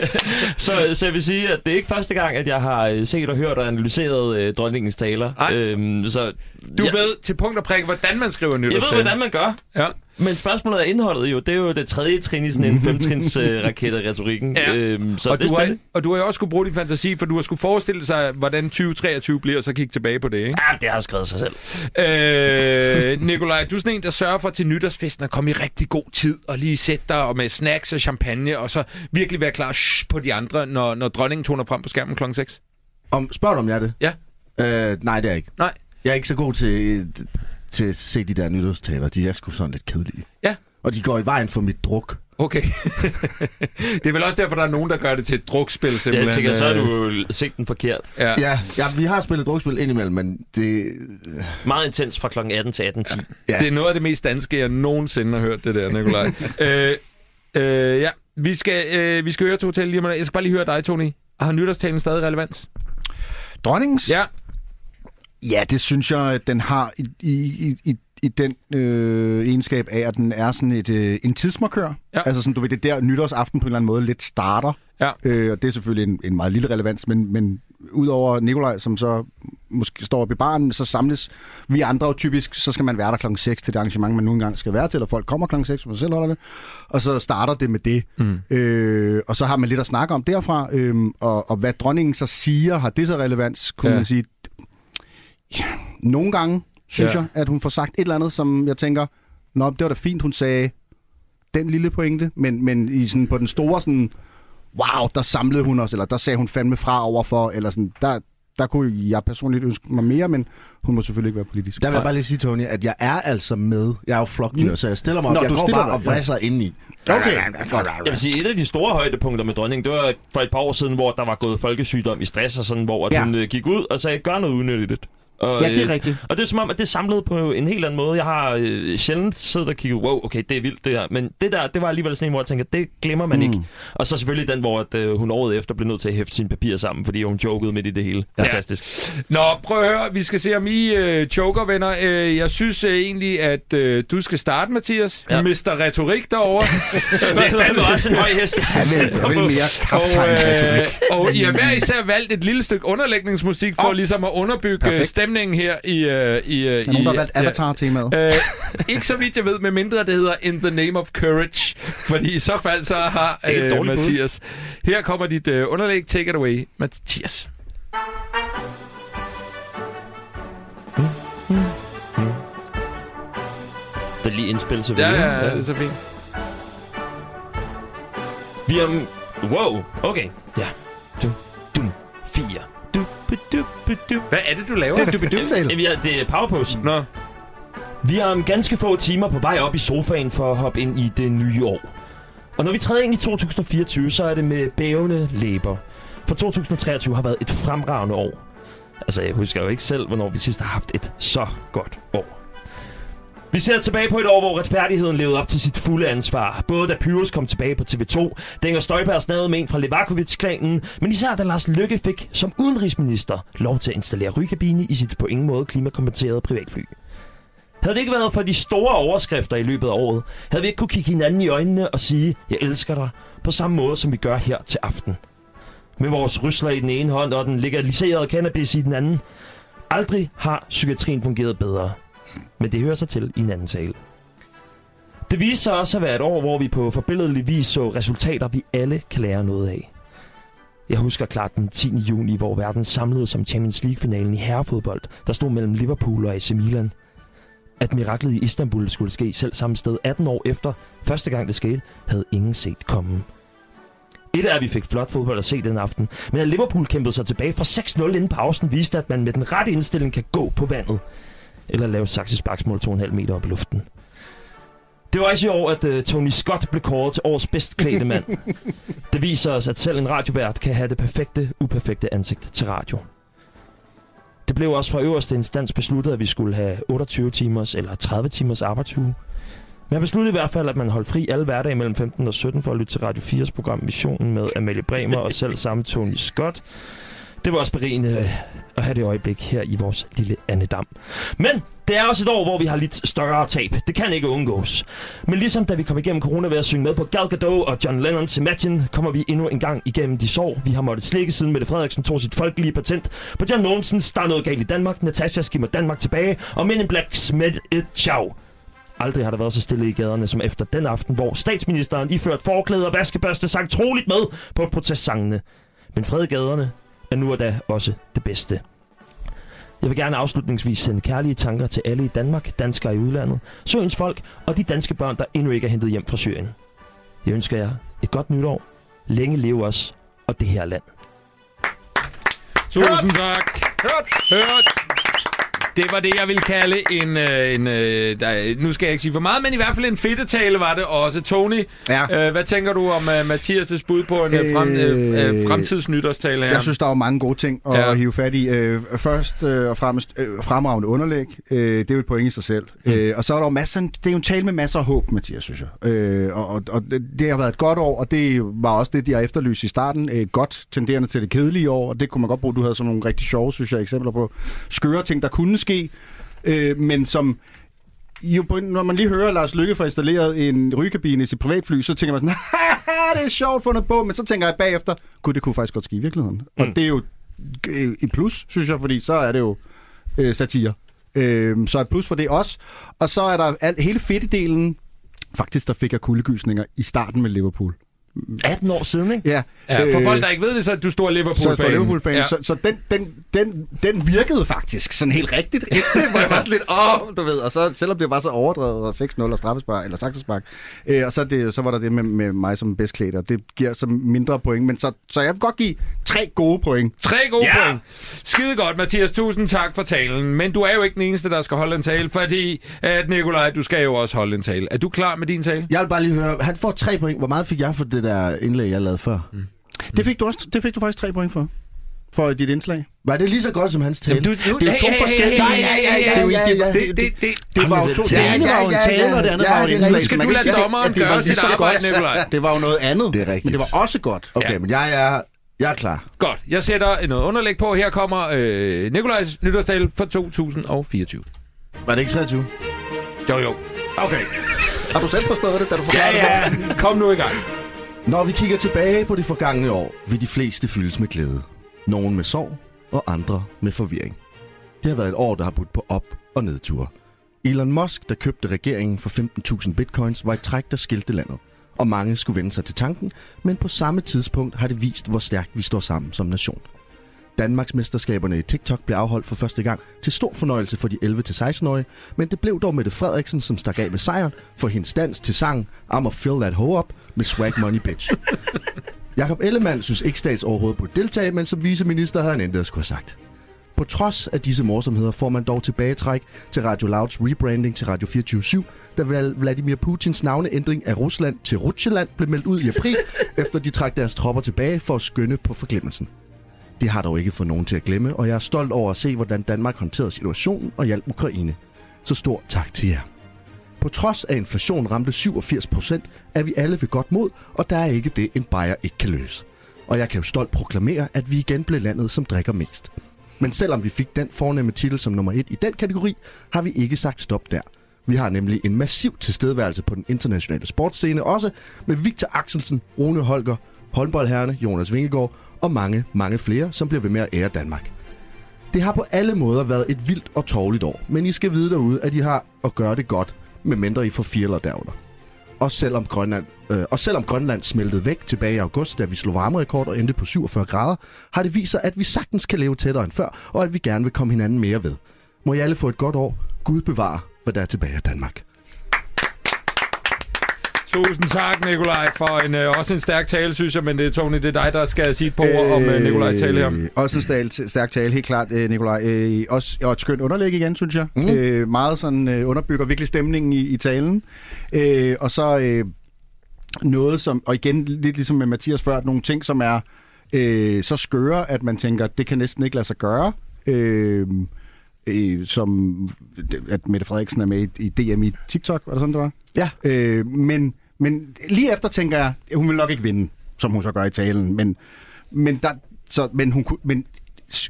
så, så jeg vil sige, at det er ikke første gang, at jeg har øh, set og hørt og analyseret øh, dronningens taler. Nej. Øhm, så Du jeg, ved til punkt og prik, hvordan man skriver en jeg ved, hvordan man gør. Ja. Men spørgsmålet er indholdet jo. Det er jo det tredje trin i sådan en femtrins øh, raket af retorikken. Ja. Øhm, så og, det du har, og du har jo også skulle bruge din fantasi, for du har skulle forestille sig, hvordan 2023 bliver, og så kigge tilbage på det, ikke? Ja, det har skrevet sig selv. Øh, Nikolaj, du er sådan en, der sørger for til nytårsfesten at komme i rigtig god tid, og lige sætte dig og med snacks og champagne, og så virkelig være klar shh, på de andre, når, når dronningen toner frem på skærmen klokken 6. Om, spørger du om jeg er det? Ja. Øh, nej, det er jeg ikke. Nej. Jeg er ikke så god til, til at se de der nytårstaler. De er sgu sådan lidt kedelige. Ja. Og de går i vejen for mit druk. Okay. <laughs> det er vel også derfor, der er nogen, der gør det til et drukspil, simpelthen. Jeg tænker, så har Øh, du jo set den forkert. Ja. Ja, ja vi har spillet drukspil indimellem, men det... Meget intens fra kl. 18 til 18.10. Ja. Det er noget af det mest danske, jeg nogensinde har hørt, det der, Nikolaj. <laughs> øh, øh, ja, vi skal, øh, vi skal høre til hotel lige om lidt. Jeg skal bare lige høre dig, Tony. Har nytårstalen stadig relevans? Dronningens? Ja. Ja, det synes jeg, at den har i, i, i, i den øh, egenskab af, at den er sådan et, øh, en tidsmarkør. Ja. Altså sådan, du ved, det er der nytårsaften på en eller anden måde lidt starter. Ja. Øh, og det er selvfølgelig en, en meget lille relevans, men, men udover Nikolaj, som så måske står oppe i baren, så samles vi andre jo typisk, så skal man være der klokken 6 til det arrangement, man nu engang skal være til, eller folk kommer klokken 6, man selv holder det, og så starter det med det. Mm. Øh, og så har man lidt at snakke om derfra, øh, og, og hvad dronningen så siger, har det så relevans, kunne Ja. man sige. Ja, nogle gange synes Ja. jeg, at hun får sagt et eller andet, som jeg tænker, Nå, det var da fint, hun sagde den lille pointe, men, men i sådan, på den store sådan, wow, der samlede hun os, eller der sagde hun fandme fra overfor, eller sådan, der, der kunne jeg personligt ønske mig mere, men hun må selvfølgelig ikke være politisk. Der vil jeg bare lige sige, Tony, at jeg er altså med. Jeg er jo flokdyr, så jeg stiller mig op. Nå, jeg du går bare dig, og ja. vræsser indeni. Okay. Jeg vil sige, et af de store højdepunkter med dronningen, det var for et par år siden, hvor der var gået folkesygdom i stress og sådan, hvor at Ja. hun øh, gik ud og sagde, gør noget unødigt. Og, Ja, det er øh, rigtigt. Og det er som om, at det er samlet på en helt anden måde. Jeg har øh, sjældent siddet og kigget, wow, okay, det er vildt det her. Men det der, det var alligevel sådan en, hvor jeg tænker, det glemmer man mm. ikke. Og så selvfølgelig den, hvor at, øh, hun året efter blev nødt til at hæfte sine papirer sammen, fordi hun jokede midt i det hele. Fantastisk. Nå, prøv at høre. Vi skal se, om I øh, joker, venner. Øh, jeg synes øh, egentlig, at øh, du skal starte, Mathias. Ja. Ja. Mr. Retorik derovre. <laughs> Det er fandme også en høj hest. Jeg vil, jeg vil mere og, kaptajn øh, og I har hver især valgt et lille stykke underlægningsmusik for Åh. ligesom at underbygge. Stemningen her i... Øh, i, øh, Er nogen, der har i- valgt Avatar-temaet? Øh, ikke så vidt jeg ved, med mindre det hedder In the Name of Courage. Fordi i så fald så har øh, dårligt bud. Mathias. Her kommer dit øh, underlæg. Take it away, Mathias. Det er lige indspil, så vi Ja, ja, ja, det er så fint. Vi er... Wow, okay. Ja. Du, du, fire. Hvad er det, du laver? Det er det er powerpose. Nå, Vi er om ganske få timer på vej op i sofaen for at hoppe ind i det nye år. Og når vi træder ind i 2024, så er det med bævende læber. For 2023 har været et fremragende år. Altså, jeg husker jo ikke selv, hvornår vi sidst har haft et så godt år. Vi ser tilbage på et år, hvor retfærdigheden levede op til sit fulde ansvar. Både da Pyrus kom tilbage på TV2, da Inger Støjberg snavede med en fra Levakovic-klanen, men især da Lars Lykke fik som udenrigsminister lov til at installere rygekabine i sit på ingen måde klimakompenserede privatfly. Havde det ikke været for de store overskrifter i løbet af året, havde vi ikke kunne kigge hinanden i øjnene og sige, jeg elsker dig, på samme måde som vi gør her til aften. Med vores rysler i den ene hånd og den legaliserede cannabis i den anden. Aldrig har psykiatrien fungeret bedre. Men det hører sig til i en anden tale. Det viste sig også at være et år, hvor vi på forbilledelig vis så resultater, vi alle kan lære noget af. Jeg husker klart den 10. juni, hvor verden samlede som Champions League-finalen i herrefodbold, der stod mellem Liverpool og AC Milan. At miraklet i Istanbul skulle ske selv samme sted 18 år efter første gang det skete, havde ingen set komme. Et er, at vi fik flot fodbold at se den aften, men at Liverpool kæmpede sig tilbage fra 6-0 inden pausen, viste, at man med den rette indstilling kan gå på vandet. Eller lave saksesparksmål 2,5 meter op i luften. Det var også i år, at uh, Tony Scott blev kåret til årets bedst klædte mand. <laughs> Det viser os, at selv en radiovært kan have det perfekte, uperfekte ansigt til radio. Det blev også fra øverste instans besluttet, at vi skulle have 28 timers eller 30 timers arbejdsuge. Men jeg besluttede i hvert fald, at man holdt fri alle hverdage mellem 15 og 17 for at lytte til Radio 4's program Missionen med Amalie Bremer og selv samme Tony Scott. Det var også berigende øh, at have det øjeblik her i vores lille Annedam. Men det er også et år, hvor vi har lidt større tab. Det kan ikke undgås. Men ligesom da vi kom igennem corona ved at synge med på Gal Gadot og John Lennons Imagine, kommer vi endnu en gang igennem de sår. Vi har måttet slikke siden Mette Frederiksen tog sit folkelige patent på John Mogensens Der er noget galt i Danmark. Natasha skimmer Danmark tilbage. Og Men in Black smed et ciao. Aldrig har der været så stille i gaderne som efter den aften, hvor statsministeren iført forklæde og vaskebørste sang troligt med på protestsangene. Men fred i gaderne er nu og da også det bedste. Jeg vil gerne afslutningsvis sende kærlige tanker til alle i Danmark, danskere i udlandet, Syriens folk og de danske børn, der endnu ikke er hentet hjem fra Syrien. Jeg ønsker jer et godt nytår, længe leve os og det her land. tusind tak. Hørt. Hørt. Det var det, jeg vil kalde en... Øh, en øh, der, nu skal jeg ikke sige for meget, men i hvert fald en fedtetale var det også. Tony, Ja. øh, hvad tænker du om øh, Mathias' bud på en øh, frem, øh, fremtidsnytårstale her? Jeg synes, der var mange gode ting at Ja. hive fat i. Øh, først øh, og fremmest øh, fremragende underlæg. Øh, det er jo et point i sig selv. Mm. Øh, og så er der jo masser, det er jo en tale med masser af håb, Mathias, synes jeg. Øh, og, og, og det- det har været et godt år, og det var også det, de har efterlyst i starten. Et godt tenderende til det kedelige år, og det kunne man godt bruge. Du havde sådan nogle rigtig sjove, synes jeg, eksempler på skøre ting, der kunne ske, øh, men som jo, når man lige hører Lars Lykke få installeret en rygekabine i sit privatfly, så tænker man sådan, <laughs> det er sjovt fundet på, men så tænker jeg bagefter, gud, det kunne faktisk godt ske i virkeligheden. Mm. Og det er jo et plus, synes jeg, fordi så er det jo øh, satire. Øh, så et plus for det også. Og så er der alt, hele fedtedelen, faktisk der fik jeg kuldegysninger i starten med Liverpool. 18 år siden, ikke? Ja, Ja, for øh, folk, der ikke ved det, så er du stor så er Liverpool-fan. jeg Liverpool-fan. Ja. Så, så den, den, den, den virkede faktisk sådan helt rigtigt. Ægte, hvor jeg var sådan lidt, åh, du ved. Og så, selvom det var så overdrevet, og 6-0 og straffespark, eller saksespark, øh, og så, det, så var der det med, med mig som og det giver så mindre point. Men så, så jeg vil godt give tre gode point. Tre gode Ja. point. Skide godt, Mathias. Tusind tak for talen. Men du er jo ikke den eneste, der skal holde en tale, fordi at Nikolaj, du skal jo også holde en tale. Er du klar med din tale? Jeg vil bare lige høre, han får tre point. Hvor meget fik jeg for det der indlæg, jeg lavede før? Mm. Det fik du, også, det fik du faktisk tre point for. For dit indslag. Var det lige så godt som hans tale? Jamen, du- du- Det er jo to hey, forskellige... Det er jo- ja, ja, ja. Det, det, det, Det var jo to... Det ene var jo en tale, og det andet Ja, var jo et det er indslag. Skal du lade dommeren det gøre sit arbejde. Nikolaj? Det var jo noget andet. Det er rigtigt. Men det var også godt. Okay, Ja. men jeg er, jeg er klar. Godt. Jeg sætter noget underlæg på. Her kommer øh, Nikolajs nytårstale for 2024. Var det ikke 23? Jo, jo. Okay. Har du selv forstået det, da du Ja, forklarede det? ja. Kom nu i gang. Når vi kigger tilbage på det forgangne år, vil de fleste fyldes med glæde. Nogen med sorg, og andre med forvirring. Det har været et år, der har budt på op- og nedture. Elon Musk, der købte regeringen for 15.000 bitcoins, var et træk, der skilte landet. Og mange skulle vende sig til tanken, men på samme tidspunkt har det vist, hvor stærkt vi står sammen som nation. Danmarks mesterskaberne i TikTok blev afholdt for første gang til stor fornøjelse for de 11-16-årige, men det blev dog Mette Frederiksen, som stak af med sejren for hendes dans til sang I'm a fill that hoe up med Swag Money Bitch. <laughs> Jakob Ellemann synes ikke stats overhovedet på deltage, men som viceminister havde han intet at skulle have sagt. På trods af disse morsomheder får man dog tilbagetræk til Radio Louds rebranding til Radio 24 da Vladimir Putins navneændring af Rusland til Rutsjeland blev meldt ud i april, <laughs> efter de trak deres tropper tilbage for at skynde på forglemmelsen. Det har dog ikke fået nogen til at glemme, og jeg er stolt over at se, hvordan Danmark håndterede situationen og hjalp Ukraine. Så stor tak til jer. På trods af inflation ramte 87 procent, er vi alle ved godt mod, og der er ikke det, en bajer ikke kan løse. Og jeg kan jo stolt proklamere, at vi igen blev landet, som drikker mest. Men selvom vi fik den fornemme titel som nummer et i den kategori, har vi ikke sagt stop der. Vi har nemlig en massiv tilstedeværelse på den internationale sportsscene, også med Victor Axelsen, Rune Holger, håndboldherrene Jonas Vingegaard og mange, mange flere, som bliver ved med at ære Danmark. Det har på alle måder været et vildt og tårligt år, men I skal vide derude, at I har at gøre det godt, medmindre I får fire derunder. Og selvom, Grønland, øh, og selvom Grønland smeltede væk tilbage i august, da vi slog varmerekord og endte på 47 grader, har det vist sig, at vi sagtens kan leve tættere end før, og at vi gerne vil komme hinanden mere ved. Må I alle få et godt år. Gud bevare, hvad der er tilbage af Danmark. Tusind tak, Nikolaj, for en, øh, også en stærk tale, synes jeg. Men det er Tony, det er dig, der skal sige et par ord om øh, Nikolajs tale her. Øh, Også en stærk, stærk tale, helt klart, øh, Nikolaj. Øh, også, og et skønt underlæg igen, synes jeg. Mm. Øh, meget sådan øh, underbygger virkelig stemningen i, i talen. Øh, og så øh, noget som, og igen lidt ligesom med Mathias før, nogle ting, som er øh, så skøre, at man tænker, det kan næsten ikke lade sig gøre. Øh, øh, som at Mette Frederiksen er med i, i DM i TikTok, var det sådan, det var? Ja. Øh, men, men lige efter tænker jeg, at hun vil nok ikke vinde, som hun så gør i talen. Men, men, der, så, men, hun, kunne- men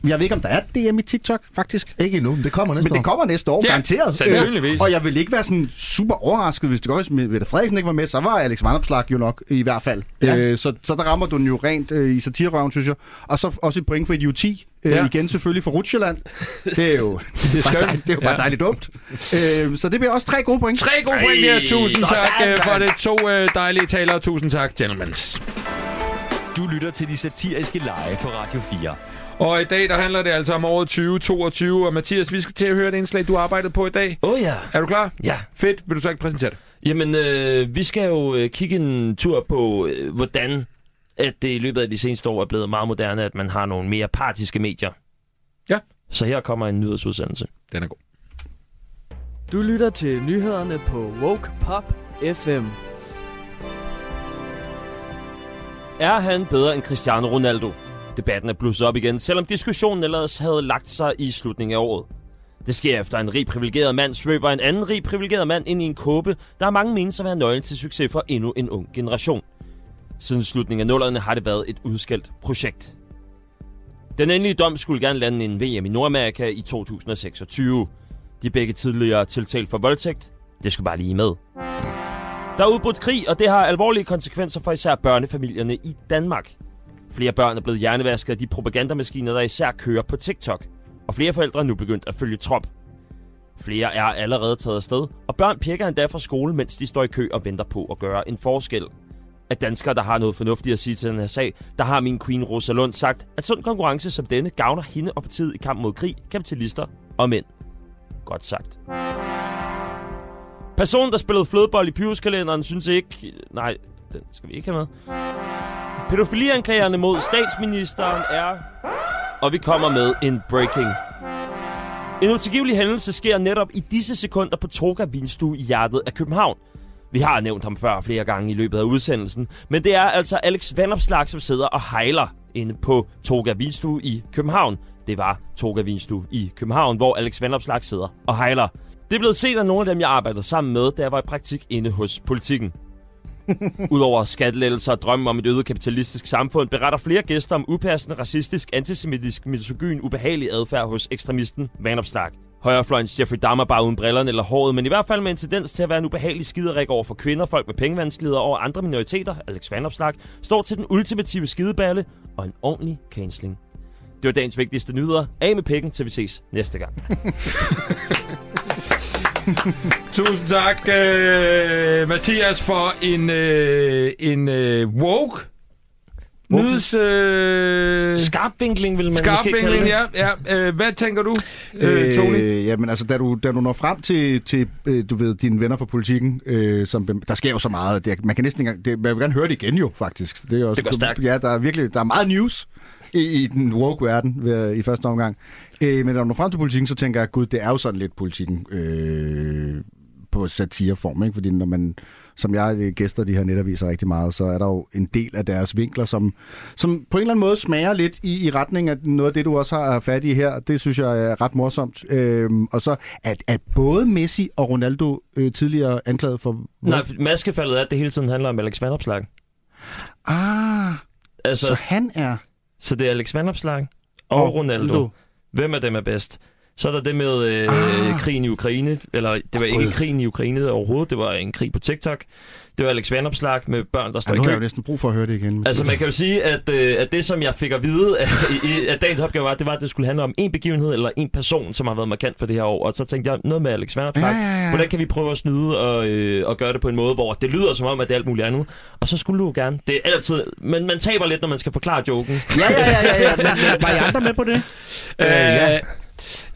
jeg ved ikke, om der er DM i TikTok, faktisk. Ikke endnu, men det kommer næste Men det kommer næste år, Ja, garanteret. sandsynligvis. Og jeg vil ikke være sådan super overrasket, hvis det går, hvis Mette Frederiksen ikke var med, så var Alex Vanopslag jo nok i hvert fald. Ja. Øh, så, så der rammer du den jo rent øh, i satirrøven, synes jeg. Og så også et point for idioti. Øh, Ja. Igen selvfølgelig for Rutsjeland. Det er jo, <laughs> det er bare, dejligt, det er jo bare Ja. dejligt dumt. Øh, så det bliver også tre gode point. Tre gode point her. Tusind tak øh, for det to øh, dejlige talere. Tusind tak, gentlemen. Du lytter til de satiriske lege på Radio 4. Og i dag, der handler det altså om året 2022. Og Mathias, vi skal til at høre et indslag, du har arbejdet på i dag. Åh oh, ja. Er du klar? Ja. Fedt. Vil du så ikke præsentere det? Jamen, øh, vi skal jo øh, kigge en tur på, øh, hvordan at det i løbet af de seneste år er blevet meget moderne, at man har nogle mere partiske medier. Ja. Så her kommer en nyhedsudsendelse. Den er god. Du lytter til nyhederne på Woke Pop FM. Er han bedre end Cristiano Ronaldo? Debatten er blusset op igen, selvom diskussionen ellers havde lagt sig i slutningen af året. Det sker efter en rig privilegeret mand svøber en anden rig privilegeret mand ind i en kåbe, der er mange menes at være nøglen til succes for endnu en ung generation. Siden slutningen af nullerne har det været et udskældt projekt. Den endelige dom skulle gerne lande en VM i Nordamerika i 2026. De er begge tidligere tiltalt for voldtægt. Det skulle bare lige med. Der er udbrudt krig, og det har alvorlige konsekvenser for især børnefamilierne i Danmark. Flere børn er blevet hjernevasket af de propagandamaskiner, der især kører på TikTok. Og flere forældre er nu begyndt at følge trop. Flere er allerede taget afsted, og børn pjekker endda fra skole, mens de står i kø og venter på at gøre en forskel. Af danskere, der har noget fornuftigt at sige til den her sag, der har min queen Rosa Lund sagt, at sund konkurrence som denne gavner hende og partiet i kamp mod krig, kapitalister og mænd. Godt sagt. Personen, der spillede flødebold i Pyruskalenderen, synes ikke... Nej, den skal vi ikke have med. Pædofilianklagerne mod statsministeren er... Og vi kommer med en breaking. En utilgivelig hændelse sker netop i disse sekunder på Toga Vinstue i hjertet af København. Vi har nævnt ham før flere gange i løbet af udsendelsen, men det er altså Alex Vanopslag, som sidder og hejler inde på Toga Vinstue i København. Det var Toga Vinstue i København, hvor Alex Vanopslag sidder og hejler. Det er blevet set af nogle af dem, jeg arbejdede sammen med, da jeg var i praktik inde hos politikken. <laughs> Udover skattelettelser og drømme om et øget kapitalistisk samfund, beretter flere gæster om upassende, racistisk, antisemitisk, misogyn, ubehagelig adfærd hos ekstremisten Vanopslag. Højrefløjens Jeffrey Dahmer bare uden brillerne eller håret, men i hvert fald med en tendens til at være en ubehagelig skiderik over for kvinder, folk med pengevanskeligheder og andre minoriteter, Alex Vanopslag, står til den ultimative skideballe og en ordentlig canceling. Det var dagens vigtigste nyheder. Af med pikken, til vi ses næste gang. <laughs> Tusind tak, øh, Mathias, for en, øh, en øh, woke nyheds... Øh, Skarpvinkling vil man måske kalde skarpvinkling, det. ja. ja. Øh, hvad tænker du, øh, Tony? Øh, jamen altså, da du, da du når frem til, til øh, du ved, dine venner fra politikken, øh, som, der sker jo så meget. Det, man kan næsten ikke engang, det, man vil gerne høre det igen jo, faktisk. Det, er også, Det går stærkt. Ja, der er virkelig, der er meget news i, i den woke-verden i første omgang. Øh, men da du når frem til politikken, så tænker jeg, gud, det er jo sådan lidt politikken øh, på satireform, ikke? Fordi når man, som jeg øh, gæster de her netaviser rigtig meget, så er der jo en del af deres vinkler, som, som på en eller anden måde smager lidt i, i retning af noget af det, du også har fat i her. Det synes jeg er ret morsomt. Øhm, og så at, at både Messi og Ronaldo øh, tidligere anklaget for... Nej, maskefaldet er, at det hele tiden handler om Alex Van Opslag. Ah, Altså, så han er... så det er Alex Van Opslag og, og Ronaldo. Hvem af dem er bedst? Så er der det med øh, Ah. krigen i Ukraine, eller det var ikke krigen i Ukraine overhovedet, det var en krig på TikTok. Det var Alex Vanopslag med børn, der står Ja, i nu har kø. jeg jo næsten brug for at høre det igen. Altså man kan jo sige, at, øh, at det som jeg fik at vide <laughs> i, at dagens opgave var, det var, at det skulle handle om en begivenhed eller en person, som har været markant for det her år. Og så tænkte jeg noget med Alex Vanopslag. Ja, ja, ja. Hvordan kan vi prøve at snyde og, øh, og gøre det på en måde, hvor det lyder som om, at det er alt muligt andet. Og så skulle du gerne. Det er altid, men man taber lidt, når man skal forklare joken. Ja, ja, ja, ja, ja. Men, var I andre med på det? <laughs> Øh, ja.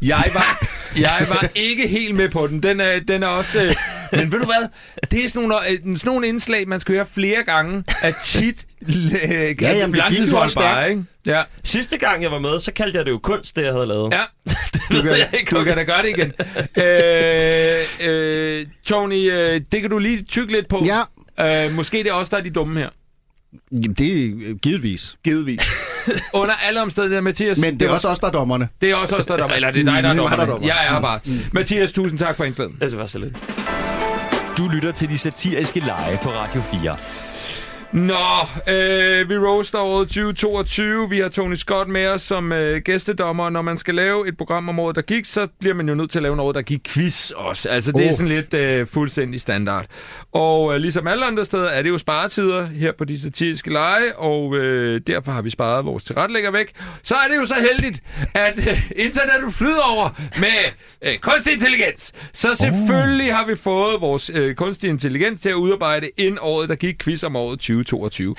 Jeg var, jeg var ikke helt med på den. Den er, den er også... Øh, men ved du hvad? Det er sådan nogle, øh, sådan nogle indslag, man skal høre flere gange, at tit øh, Ja, jamen, det gik jo stærkt. ikke? Ja. Sidste gang jeg var med, så kaldte jeg det jo kunst, det jeg havde lavet. Ja, <laughs> det ved jeg ikke. du kan da gøre det igen. øh, øh, Tony, øh, det kan du lige tykke lidt på. Ja. Øh, måske det er også der er de dumme her. Jamen, det er øh, givetvis. Givetvis. <laughs> Under alle omstændigheder, Mathias. Men det er var- også os, der er dommerne. Det er også os, der er dommer. Eller det er dig, der er Det er mig, der er dommer. dommer. Jeg er her bare. Mathias, tusind tak for indslaget. Det var så lidt. Du lytter til de satiriske lege på Radio 4. Nå, øh, vi roaster året 2022. Vi har Tony Scott med os som øh, gæstedommer. Når man skal lave et program om året, der gik, så bliver man jo nødt til at lave en året, der gik quiz også. Altså, det er Oh. sådan lidt øh, fuldstændig standard. Og øh, ligesom alle andre steder er det jo sparetider her på de satiriske lege, og øh, derfor har vi sparet vores tilrettelægger væk. Så er det jo så heldigt, at øh, internettet flyder over med øh, kunstig intelligens. Så selvfølgelig har vi fået vores øh, kunstig intelligens til at udarbejde en året, der gik quiz om året 2022.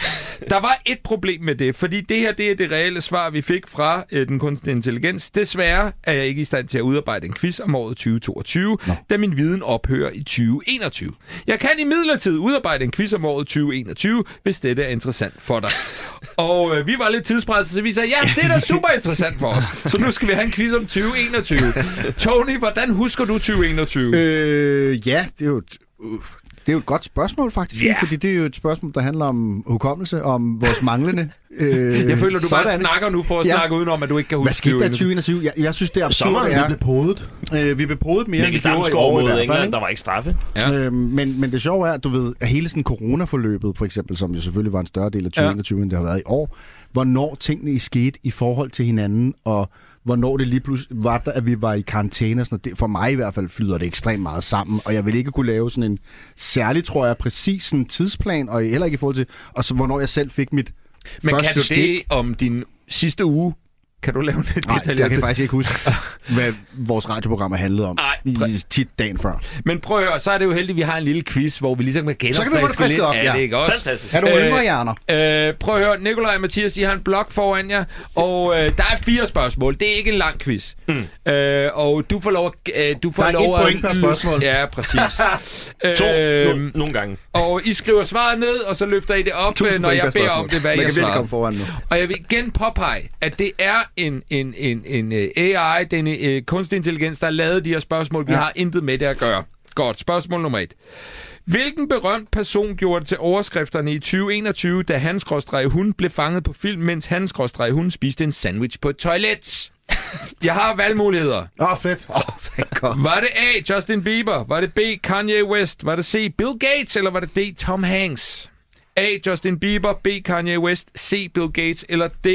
Der var et problem med det, fordi det her det er det reelle svar, vi fik fra øh, den kunstige intelligens. Desværre er jeg ikke i stand til at udarbejde en quiz om året 2022, Nå. da min viden ophører i 2021. Jeg kan i midlertid udarbejde en quiz om året 2021, hvis dette er interessant for dig. <laughs> Og øh, vi var lidt tidspresset, så vi sagde, ja, det er da super interessant for os. Så nu skal vi have en quiz om 2021. <laughs> Tony, hvordan husker du 2021? Øh, ja, det er jo uh, det er jo et godt spørgsmål faktisk, yeah. fordi det er jo et spørgsmål, der handler om hukommelse, om vores manglende. Øh, <laughs> jeg føler, du bare sådan. snakker nu for at Ja. snakke udenom, at du ikke kan huske Hvad skete der i 2021. 2021? Jeg, jeg synes, det er absurd, Sommeren, vi er. blev podet. Øh, vi blev podet mere, end vi gjorde i år i hvert fald. England, der var ikke straffe. Ja. Øhm, men, men det sjove er, at du ved, at hele sådan coronaforløbet, for eksempel, som jo selvfølgelig var en større del af 2021, ja. end det har været i år, hvornår tingene i skete i forhold til hinanden, og hvornår det lige pludselig var, der, at vi var i karantæne og sådan noget. Det, for mig i hvert fald flyder det ekstremt meget sammen, og jeg vil ikke kunne lave sådan en særlig, tror jeg, præcis sådan tidsplan, og heller ikke i forhold til, og så hvornår jeg selv fik mit Men første kan du stik. det om din sidste uge? Kan du lave det Nej, detaljeret? jeg kan faktisk ikke huske, <laughs> hvad vores radioprogram handlede om. Nej, tit dagen før. Men prøv at høre, så er det jo heldigt, at vi har en lille quiz, hvor vi ligesom kan genopfriske Så kan vi få det frisket op, ja. det, ikke også? Fantastisk. Er du Øh, yngre hjerner? Øh, prøv at høre, Nikolaj og Mathias, I har en blok foran jer, og øh, der er fire spørgsmål. Det er ikke en lang quiz. Mm. Øh, og du får lov at... Øh, du får Der er lov et at point per spørgsmål. Ja, præcis. <laughs> To, øh, no, nogle gange. og I skriver svaret ned, og så løfter I det op, Tusind øh, når jeg beder spørgsmål. om det, hvad Man jeg kan virkelig svarer. komme foran nu. Og jeg vil igen påpege, at det er en, en, en, en øh, AI, den øh, kunstig intelligens, der lavet de her spørgsmål. Vi Ja. har intet med det at gøre. Godt, spørgsmål nummer et. Hvilken berømt person gjorde det til overskrifterne i 2021, da hans hun blev fanget på film, mens hans hun spiste en sandwich på et toilet? <laughs> Jeg har valgmuligheder. Åh, oh, fedt. Åh, oh, thank God. Var det A. Justin Bieber? Var det B. Kanye West? Var det C. Bill Gates? Eller var det D. Tom Hanks? A. Justin Bieber, B. Kanye West, C. Bill Gates eller D.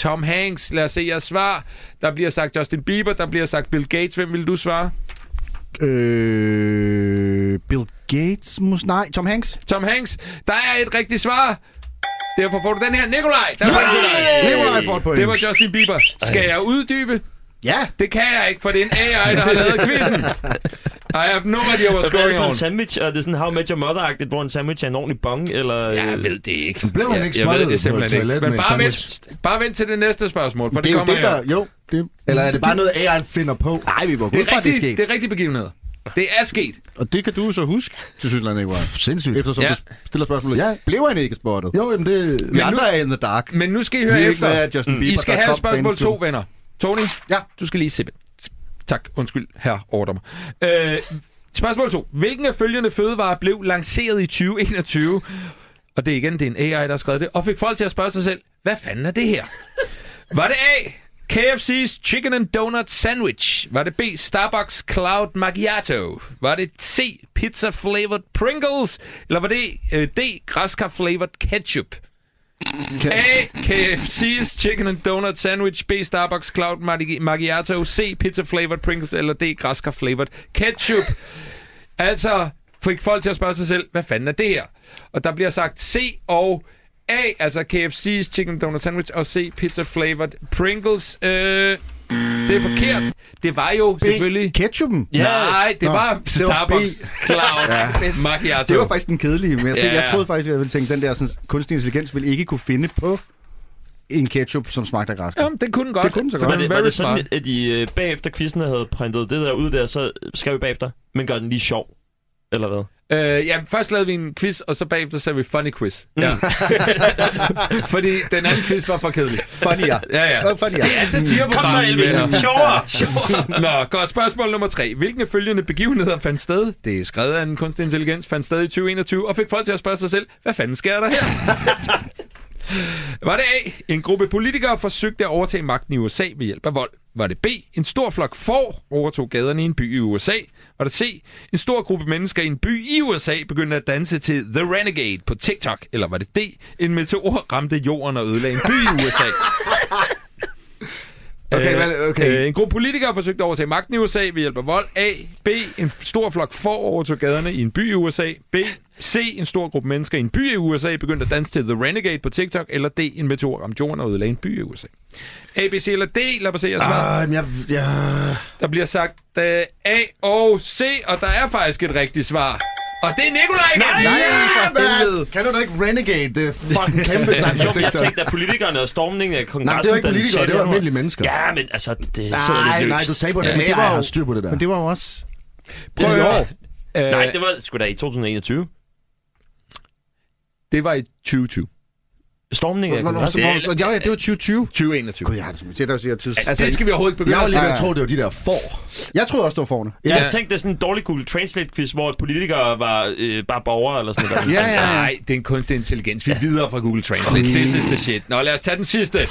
Tom Hanks. Lad os se jeres svar. Der bliver sagt Justin Bieber, der bliver sagt Bill Gates. Hvem vil du svare? Øh, Bill Gates? Mus- nej, Tom Hanks? Tom Hanks. Der er et rigtigt svar. Derfor får du den her. Nikolaj, der er til dig. Nikolaj får et point. Det var Justin Bieber. Skal jeg uddybe? Ja. Det kan jeg ikke, for det er en AI, der har lavet quizzen. <laughs> I have no idea what's Hvad er det going for en on. sandwich? Er det sådan How Met Your Mother-agtigt, hvor en sandwich er en ordentlig bong? Eller, Jeg ved det ikke. Blev han Jeg- ikke jeg ved spottet det på simpelthen ikke. Men bare vent, bare vent til det næste spørgsmål, for Det det, er kommer det, her. der... Jo, det, Eller er det bare noget, AI'en finder på? Nej, vi må gå fra, er, det er sket. det er rigtige begivenheder. Det er sket. Og det kan du så huske til Sydland, Nikolaj. Sindssygt. Eftersom Ja. du stiller spørgsmålet. Ja. Blev han ikke spottet? Jo, jamen det... Vi andre er in the dark. Men nu skal I Vi høre ved ikke, efter. hvad Justin Bieber I skal have spørgsmål to, venner. Tony, Ja. du skal lige se det. Tak, undskyld, herre overdommer. Øh, spørgsmål 2. Hvilken af følgende fødevarer blev lanceret i 2021? Og det er igen, det er en AI, der har skrevet det. Og fik folk til at spørge sig selv, hvad fanden er det her? Var det A. KFC's Chicken and Donut Sandwich? Var det B. Starbucks Cloud Macchiato? Var det C. Pizza Flavored Pringles? Eller var det øh, D. Græskar Flavored Ketchup? A. KFC's Chicken and Donut Sandwich. B. Starbucks Cloud Macchiato. C. Pizza Flavored Pringles. Eller D. Græskar Flavored Ketchup. Altså fik folk til at spørge sig selv, hvad fanden er det her? Og der bliver sagt C og A, altså KFC's Chicken and Donut Sandwich, og C. Pizza Flavored Pringles. Øh, det er forkert. Det var jo selvfølgelig... Ketchupen? Ja. Nej, det Nå, var det var Starbucks Cloud Macchiato. Det var faktisk den kedelige, men jeg, tænkte, Ja. jeg troede faktisk, at jeg ville tænke, den der sådan, kunstig intelligens ville ikke kunne finde på en ketchup, som smagte af græskar. Jamen, det kunne den godt. Det kunne den så godt. Var det, var det sådan, smart. at de øh, bagefter quizzen havde printet det der ud der, så skrev vi bagefter, men gør den lige sjov? Eller hvad? Øh, ja, først lavede vi en quiz, og så bagefter sagde vi funny quiz. Ja. <laughs> Fordi den anden quiz var for kedelig. Funnier. Ja, ja. Hvad funnier? Det er et satireprogram. Kom så, Elvis! Sjovere! Nå, godt. Spørgsmål nummer tre. Hvilke følgende begivenheder fandt sted? Det er skrevet af en kunstig intelligens, fandt sted i 2021, og fik folk til at spørge sig selv, hvad fanden sker der her? <laughs> Var det A. En gruppe politikere forsøgte at overtage magten i USA ved hjælp af vold? Var det B. En stor flok får overtog gaderne i en by i USA? Var det C. En stor gruppe mennesker i en by i USA begyndte at danse til The Renegade på TikTok? Eller var det D. En meteor ramte jorden og ødelagde en by i USA? <laughs> Okay, hvad- okay. Øh, en gruppe politikere forsøgte at overtage magten i USA ved hjælp af vold. A. B. En stor flok får overtog gaderne i en by i USA. B. C. En stor gruppe mennesker i en by i USA begyndte at danse til The Renegade på TikTok. Eller D. En meteor ramte jorden og ødelagde en by i USA. A, B, C eller D? Lad mig se jeres svar. Men jeg, jeg... Der bliver sagt uh, A og C, og der er faktisk et rigtigt svar. Og det er Nikolaj igen! Nej, for helvede. Man, kan du da ikke Renegade? Det fucking kæmpe sang <laughs> på Jo, jeg TikTok. tænkte, at politikerne og stormningen af kongressen... Nej, det var ikke politikere, det 6. var almindelige mennesker. Ja, men altså, det sidder Nej, lidt nej, løst. du sagde på det. men AI det var jo- styr på det der. Men det var jo også... Prøv i at høre. Øh, Nej, det var sgu da i 2021. det var i 2020. Stormningen af hvornår- Ja, ja, det var 2020. 2021. Gud, jeg har det som det er der siger tids. Altså, det skal vi overhovedet ikke begynde Jeg var lige ved at tro, det var de der får. Jeg troede også, det var forne. Ja, jeg tænkte, det er sådan en dårlig Google Translate-quiz, hvor politikere var øh, bare borgere eller sådan noget. Ja, ja, ja. Nej, det er en kunstig intelligens. Vi er videre fra Google Translate. This is the shit. Nå, lad os tage den sidste. Det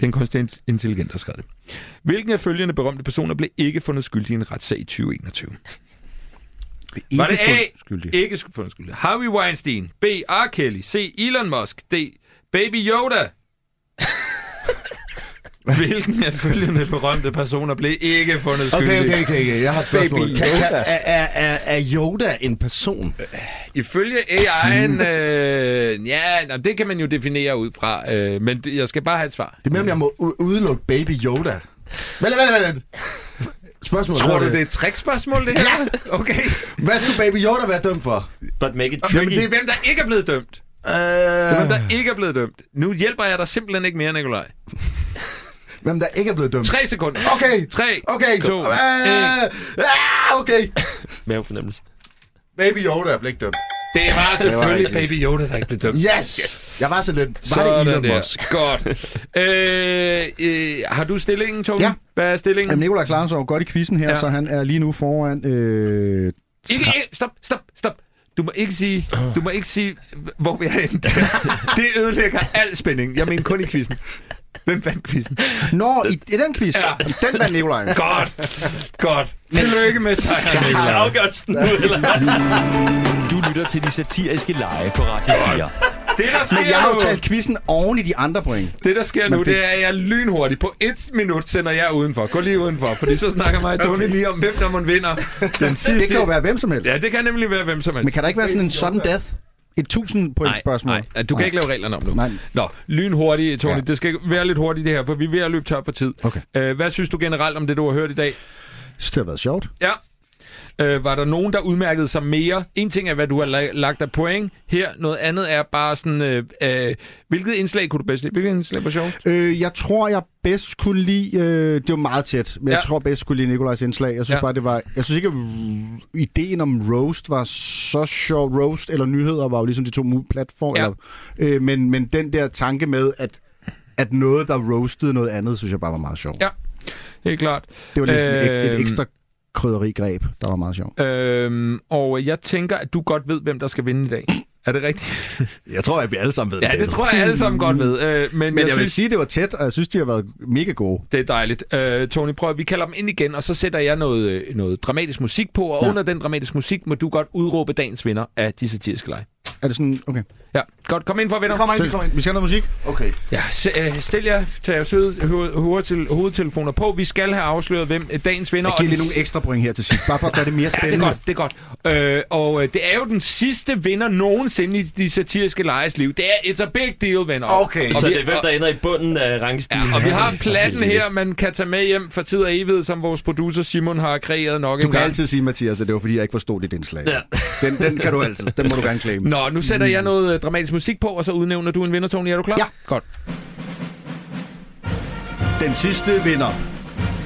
er en kunstig in- intelligens, der skrev det. Hvilken af følgende berømte personer blev ikke fundet skyldig i en retssag i 2021? Var det A? Skyldig. Ikke fundet skyldig. Harvey Weinstein. B. R. Kelly. C. Elon Musk. D. Baby Yoda. <laughs> Hvilken af følgende berømte personer blev ikke fundet skyldig? Okay, okay, okay, okay. Jeg har et spørgsmål. Baby Yoda. er, er, er, er Yoda en person? Ifølge AI'en, øh, ja, nå, det kan man jo definere ud fra, øh, men jeg skal bare have et svar. Det er med, om jeg må udelukke Baby Yoda. Vent, vent, vent. Spørgsmål. Tror du, det er et trickspørgsmål, det her? Ja. Okay. Hvad skulle Baby Yoda være dømt for? But make it Jamen, tricky. det er hvem, der ikke er blevet dømt. Øh, Det er hvem, der ikke er blevet dømt. Nu hjælper jeg dig simpelthen ikke mere, Nikolaj. <laughs> hvem der ikke er blevet dømt? Tre sekunder. Okay. Tre, Okay. to, Øh, en. ah, okay. Mavefornemmelse. Baby Yoda blev ikke dømt. Det var selvfølgelig rigtigt. Baby Yoda, der ikke blev dømt. Yes! Jeg var så lidt... Var det Sådan Elon der. Musk? Godt. <laughs> Øh, øh, har du stillingen, Tony? Ja. Hvad er stillingen? Jamen, Nikolaj klarer sig jo godt i quizzen her, ja. så han er lige nu foran... Øh, Ikke, ikke, stop, stop, stop. Du må ikke sige, du må ikke sige, hvor vi er henne. <laughs> Det ødelægger al spænding. Jeg mener kun i quizzen. <laughs> Hvem vandt quizzen? Nå, i, i den quiz, Ja. den vandt Nikolaj. <laughs> Godt. Godt. Tillykke med Skal vi sejren. tage afgørelsen nu, eller? Du lytter til de satiriske lege på Radio 4. Det, der sker Men jeg har jo nu, talt quizzen oven i de andre point. det, der sker nu, Man fik- det er, at jeg lynhurtigt på et minut sender jeg udenfor. Gå lige udenfor, fordi så snakker mig Tony lige om, hvem der må vinder den sidste. Det kan jo være hvem som helst. Ja, det kan nemlig være hvem som helst. Men kan der ikke være sådan en sudden death? Et 1000 point spørgsmål. Nej, nej, du kan ikke lave reglerne om nu. Nej. Nå, lynhurtigt, Tony. Ja. Det skal være lidt hurtigt det her, for vi er ved at løbe tør for tid. Okay. Øh, hvad synes du generelt om det, du har hørt i dag? Det har været sjovt. Ja. Øh, var der nogen, der udmærkede sig mere? En ting er, hvad du har la- lagt af point her. Noget andet er bare sådan... Øh, øh, hvilket indslag kunne du bedst lide? Hvilket indslag var sjovest? Øh, jeg tror, jeg bedst kunne lide... Øh, det var meget tæt, men ja. jeg tror bedst kunne lide Nikolajs indslag. Jeg synes ja. Bare, det var... Jeg synes ikke, at ideen om roast var så sjov. Roast eller nyheder var jo ligesom de to platforme. Ja. Eller, øh, men, men den der tanke med, at, at noget, der roastede noget andet, synes jeg bare var meget sjov. Ja. Helt klart. Det var ligesom øh, et, et Øhm. ekstra krydderigreb, der var meget sjov. Øhm, og jeg tænker, at du godt ved, hvem der skal vinde i dag. Er det rigtigt? <laughs> Jeg tror, at vi alle sammen ved Ja, det tror jeg alle sammen godt ved. Øh, men, Men jeg, jeg, jeg vil synes, sige, at det var tæt, og jeg synes, de har været mega gode. det er dejligt. Øh, Tony, prøv, at- vi kalder dem ind igen, og så sætter jeg noget, øh, noget dramatisk musik på, og Ja. ja. under den dramatiske musik må du godt udråbe dagens vinder af de satiriske lege. Er det sådan... Okay. Ja, godt. Kom ind for, venner. Kommer ind, vi kommer ind. Vi skal have noget musik? Okay. Ja, s- øh, stil jer, tag jeres hoved, hoved, hoved, hovedtelefoner på. Vi skal have afsløret, hvem øh, dagens vinder Jeg giver og lige nogle ekstra point her til sidst, bare for at gøre det mere <laughs> Ja, det er spændende. godt, det er godt. Øh, og øh, det er jo den sidste vinder nogensinde i de satiriske lejes liv. Det er it's a big deal, venner. Okay. Og Så vi, det er hvem, der ender i bunden af rangstigen. Ja, og vi har platten her, man kan tage med hjem for tid og evighed, som vores producer Simon har kreeret nok Du en kan gang. altid sige, Mathias, at det var fordi, jeg ikke forstod dit indslag. Ja. Den, den kan du altid. Den må du gerne claim. Nå, nu sætter jeg noget øh, dramatisk musik på, og så udnævner du en vinder, Tony. Er du klar? Ja. Godt. Den sidste vinder.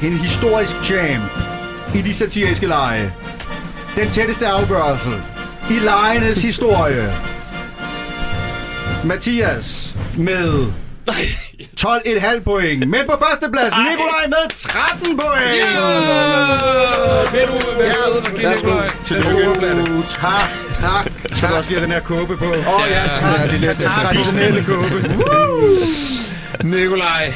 En historisk jam i de satiriske lege. Den tætteste afgørelse i legenes historie. Mathias med 12,5 point. Men på førstepladsen, Nikolaj med 13 point. Vil du, vil du, okay, Nikolaj. Tillykke. Tak, tak. Skal du også lige have den her kåbe på? Åh oh, ja, tak. Ja, det er lidt den traditionelle kåbe. Nikolaj,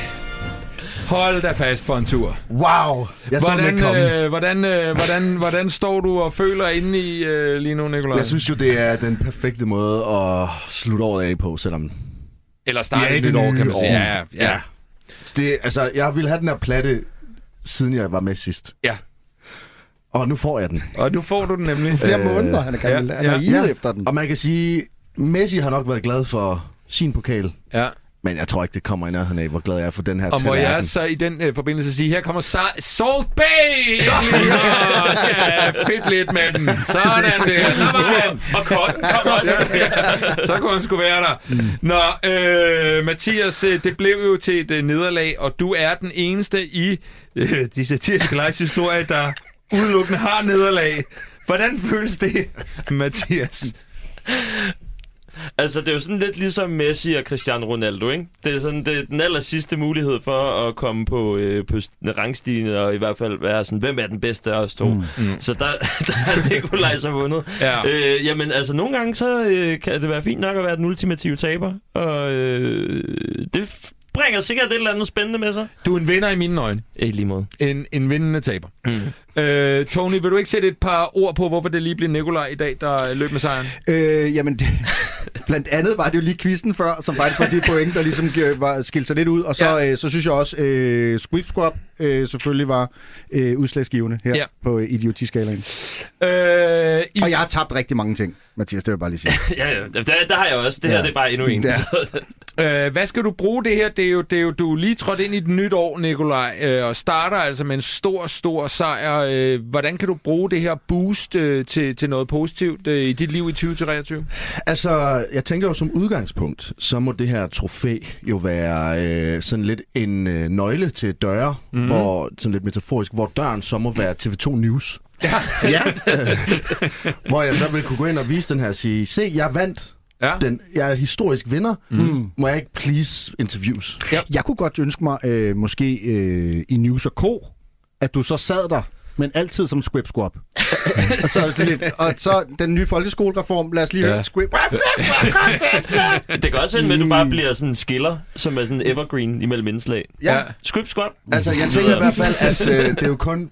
hold da fast for en tur. Wow. Jeg Hvordan, øh, hvordan, øh, hvordan, hvordan står du og føler inde i øh, lige nu, Nikolaj? Jeg synes jo, det er den perfekte måde at slutte året af på, selvom... Eller starte Ja, et det nyt år, kan man nye sige. år. Ja, ja, ja. Ja. Det, altså, jeg ville have den her platte, siden jeg var med sidst. ja. Og nu får jeg den. Og nu får du den nemlig. <laughs> Flere øh, måneder, han er, ja, gammel. han er ja. Ja. efter den. Og man kan sige, Messi har nok været glad for sin pokal. Ja. Men jeg tror ikke, det kommer i nærheden af, hvor glad jeg er for den her Og må jeg så i den øh, forbindelse sige, her kommer Sa- Salt Bay! Ja, skal fedt lidt med den. Sådan der. Der var han. Og kotten kommer også. Så kunne han sgu være der. Nå, øh, Mathias, øh, det blev jo til et øh, nederlag, og du er den eneste i øh, de satiriske lejes historie, der udelukkende har nederlag. Hvordan føles det, Mathias? Altså, det er jo sådan lidt ligesom Messi og Cristiano Ronaldo, ikke? Det er sådan det er den aller sidste mulighed for at komme på, øh, på rangstigen, og i hvert fald være sådan, hvem er den bedste af os to? Mm. Så der, <laughs> der er Nikolaj så vundet. Ja. Øh, jamen, altså, nogle gange så øh, kan det være fint nok at være den ultimative taber, og øh, det bringer sikkert et eller andet spændende med sig. Du er en vinder i mine øjne. I lige måde. En, en vindende taber. Mm. Øh, Tony, vil du ikke sætte et par ord på, hvorfor det lige blev Nikolaj i dag, der løb med sejren? Øh, jamen, det, blandt andet var det jo lige quizzen før, som faktisk var det <laughs> point, der ligesom var skilt sig lidt ud. Og så, Ja. øh, så synes jeg også, øh, Squid Squad øh, selvfølgelig var øh, udslagsgivende her Ja. på øh, idiotiskalaen. Øh, i Og jeg har tabt rigtig mange ting, Mathias, det vil jeg bare lige sige. <laughs> ja, ja, der, der har jeg også. Det her Ja. det er bare endnu en. Ja. <laughs> Øh, hvad skal du bruge det her? Det er jo, det er jo, du er lige trådt ind i et nyt år, Nikolaj, øh, og starter altså med en stor, stor sejr. Øh, hvordan kan du bruge det her boost øh, til, til noget positivt øh, i dit liv i 2023? Altså, jeg tænker jo som udgangspunkt, så må det her trofæ jo være øh, sådan lidt en øh, nøgle til døre, mm. Hvor, sådan lidt metaforisk, hvor døren så må være TV2 News. <laughs> Ja. ja. <laughs> Hvor jeg så vil kunne gå ind og vise den her og sige, se, jeg vandt. Ja. Den, jeg er historisk vinder. Mm. Må jeg ikke please interviews? Ja. Jeg kunne godt ønske mig, øh, måske øh, i News Co., at du så sad der, men altid som Squib Squab. <laughs> og, så, sådan lidt, og så den nye folkeskolereform, lad os lige Ja. høre Squib. Det kan også ende med, at du bare bliver sådan en skiller, som er sådan evergreen imellem indslag. Ja. Script squat. Altså, jeg tænker i hvert fald, at øh, det er jo kun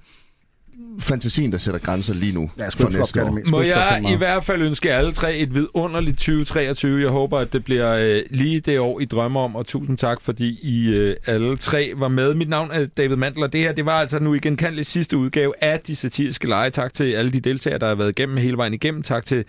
fantasien, der sætter grænser lige nu Ja, for næste kan år. Må jeg kan i hvert fald ønske alle tre et vidunderligt 2023. Jeg håber, at det bliver øh, lige det år, I drømmer om, og tusind tak, fordi I øh, alle tre var med. Mit navn er David Mandel, og det her det var altså nu igen kandeligt sidste udgave af De Satiriske Lege. Tak til alle de deltagere, der har været igennem hele vejen igennem. Tak til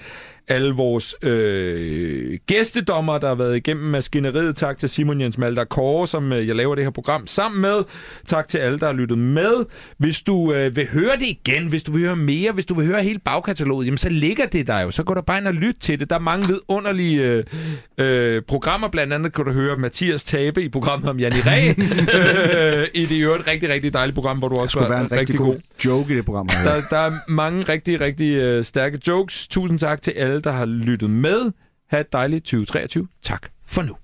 alle vores øh, gæstedommer, der har været igennem maskineriet. Tak til Simon Jens Malter Kåre, som øh, jeg laver det her program sammen med. Tak til alle, der har lyttet med. Hvis du øh, vil høre det igen, hvis du vil høre mere, hvis du vil høre hele bagkataloget, jamen så ligger det der jo. Så går der bare ind og lyt til det. Der er mange vidunderlige øh, øh, programmer. Blandt andet kan du høre Mathias Tabe i programmet om Jan Ræ. <laughs> øh, I det i øvrigt rigtig, rigtig dejligt program, hvor du også var være en rigtig, god joke i det program. der, der er mange rigtig, rigtig øh, stærke jokes. Tusind tak til alle, der har lyttet med. Ha' et dejligt 2023. Tak for nu.